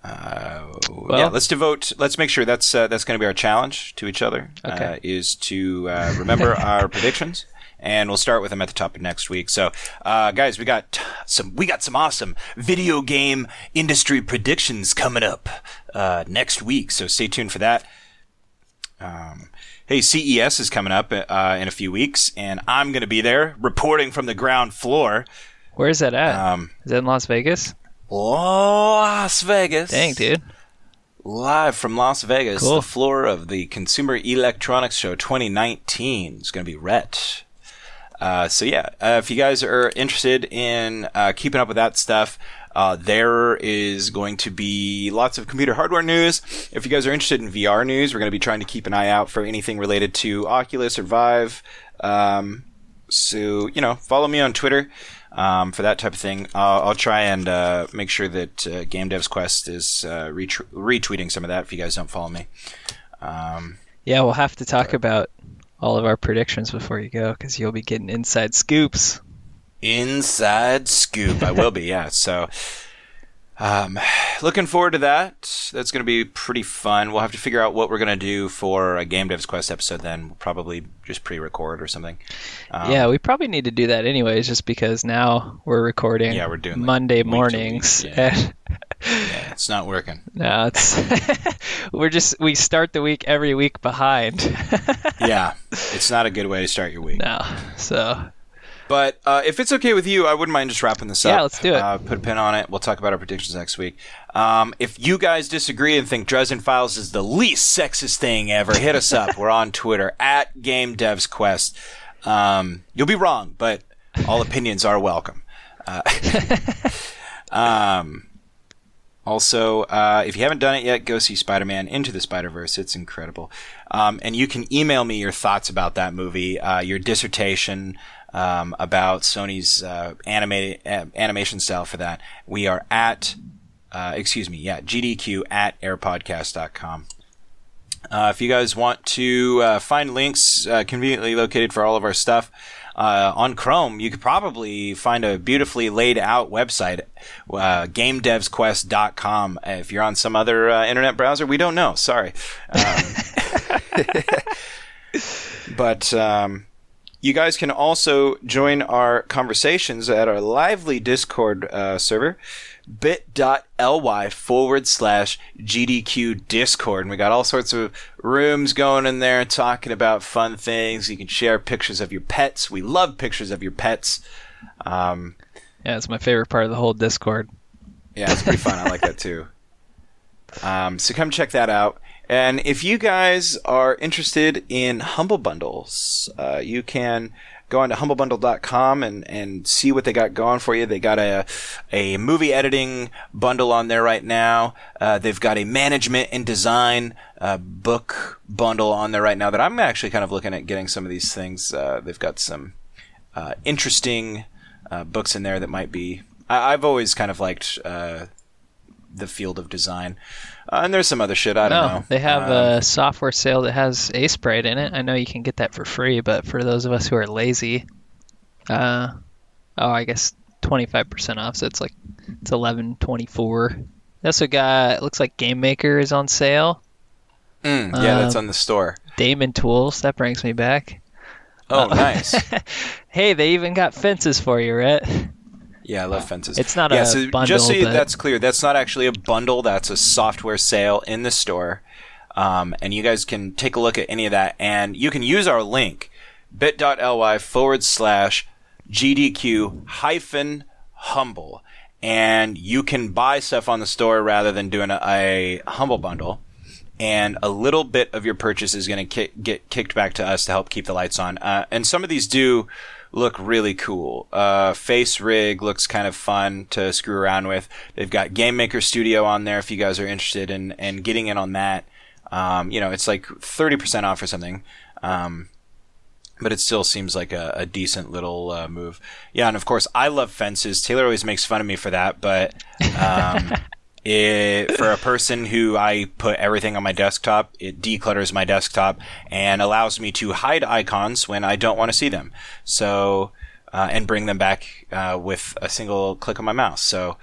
Uh, yeah, Well- let's devote. Let's make sure that's uh, that's going to be our challenge to each other. Okay. Uh, is to uh, remember (laughs) our predictions, and we'll start with them at the top of next week. So, uh, guys, we got some we got some awesome video game industry predictions coming up uh, next week. So stay tuned for that. Um, hey, CES is coming up uh, in a few weeks, and I'm going to be there reporting from the ground floor. where's that at? Um, Is that in Las Vegas? Las Vegas. Dang, dude. Live from Las Vegas, Cool. the floor of the Consumer Electronics Show 2019 is going to be Rhett. Uh, so yeah, uh, if you guys are interested in uh, keeping up with that stuff, uh, there is going to be lots of computer hardware news. If you guys are interested in VR news, we're going to be trying to keep an eye out for anything related to Oculus or Vive. Um, so you know, follow me on Twitter um, for that type of thing. I'll, I'll try and uh, make sure that uh, Game Devs Quest is uh, retw- retweeting some of that if you guys don't follow me. Um, Yeah, we'll have to talk about all of our predictions before you go because you'll be getting inside scoops. Inside Scoop. I will be, yeah. So, um, looking forward to that. That's going to be pretty fun. We'll have to figure out what we're going to do for a Game Devs Quest episode then. We'll probably just pre record or something. Um, yeah, we probably need to do that anyways, just because now we're recording Yeah, we're doing, like, Monday week week, mornings. yeah. (laughs) yeah, it's not working. no, it's (laughs) we're just we start the week every week behind. (laughs) Yeah, it's not a good way to start your week. no, so But uh, if it's okay with you, I wouldn't mind just wrapping this up. Yeah, let's do it. Uh, put a pin on it. We'll talk about our predictions next week. Um, if you guys disagree and think Dresden Files is the least sexist thing ever, hit us up. We're on Twitter (laughs) at Game Devs Quest. Um, you'll be wrong, but all opinions are welcome. Uh, (laughs) um, also, uh, if you haven't done it yet, go see Spider Man Into the Spider Verse. It's incredible. Um, and you can email me your thoughts about that movie, uh, your dissertation um, about Sony's uh, animated animation style for that. We are at, uh, excuse me, yeah, GDQ at airpodcast.com. Uh, if you guys want to uh, find links uh, conveniently located for all of our stuff uh, on Chrome, you could probably find a beautifully laid out website, uh, gamedevsquest.com. If you're on some other uh, internet browser, we don't know. Sorry. Um, (laughs) but um, you guys can also join our conversations at our lively Discord uh, server, bit.ly forward slash GDQ Discord. And we got all sorts of rooms going in there talking about fun things. You can share pictures of your pets. We love pictures of your pets. Um, yeah, it's my favorite part of the whole Discord. yeah, it's pretty fun. I like that too. Um, so come check that out. And if you guys are interested in Humble Bundles, uh, you can go on to humblebundle.com and, and see what they got going for you. They got a, a movie editing bundle on there right now. Uh, they've got a management and design uh, book bundle on there right now that I'm actually kind of looking at getting some of these things. Uh, they've got some uh, interesting uh, books in there that might be. I, I've always kind of liked uh, the field of design. Uh, and there's some other shit. I don't No, know. they have Um, a software sale that has Aseprite in it. I know you can get that for free, but for those of us who are lazy, uh, oh, I guess 25% off. So it's like it's 11.24. They also got it looks like Game Maker is on sale. mm, yeah, that's um, on the store. Daemon Tools that brings me back. Oh, uh, nice. (laughs) Hey, they even got fences for you, right? Yeah, I love fences. It's not yeah, a so bundle, just so you, but- that's clear, that's not actually a bundle. That's a software sale in the store, um, and you guys can take a look at any of that, and you can use our link bit.ly forward slash GDQ hyphen humble, and you can buy stuff on the store rather than doing a, a humble bundle. And a little bit of your purchase is going to ki- get kicked back to us to help keep the lights on. Uh, and some of these do look really cool. Uh, Face Rig looks kind of fun to screw around with. They've got Game Maker Studio on there if you guys are interested in, in getting in on that. Um, you know, it's like 30% off or something. Um, but it still seems like a, a decent little uh, move. Yeah, and of course, I love fences. Taylor always makes fun of me for that, but (laughs) um, It, for a person who I put everything on my desktop, it declutters my desktop and allows me to hide icons when I don't want to see them. So, uh, and bring them back uh, with a single click of my mouse. So,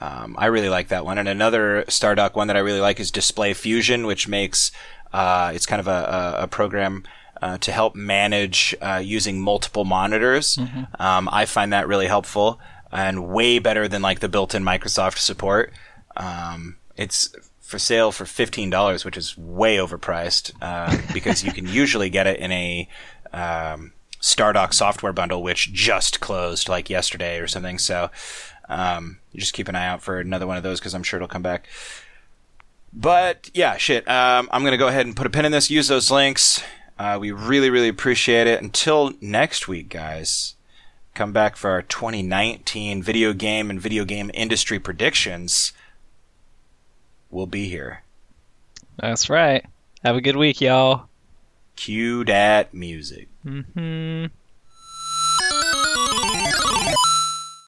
um, I really like that one. And another Stardock one that I really like is Display Fusion, which makes uh, it's kind of a, a, a program uh, to help manage uh, using multiple monitors. Mm-hmm. Um, I find that really helpful and way better than like the built-in Microsoft support. Um, it's for sale for fifteen dollars, which is way overpriced uh, (laughs) because you can usually get it in a um, Stardock software bundle, which just closed like yesterday or something. So um, you just keep an eye out for another one of those because I'm sure it'll come back. But yeah, shit. Um, I'm gonna go ahead and put a pin in this. Use those links. Uh, we really, really appreciate it. Until next week, guys. Come back for our 2019 video game and video game industry predictions. We'll be here. That's right. Have a good week, y'all. Cue that music. Mm-hmm.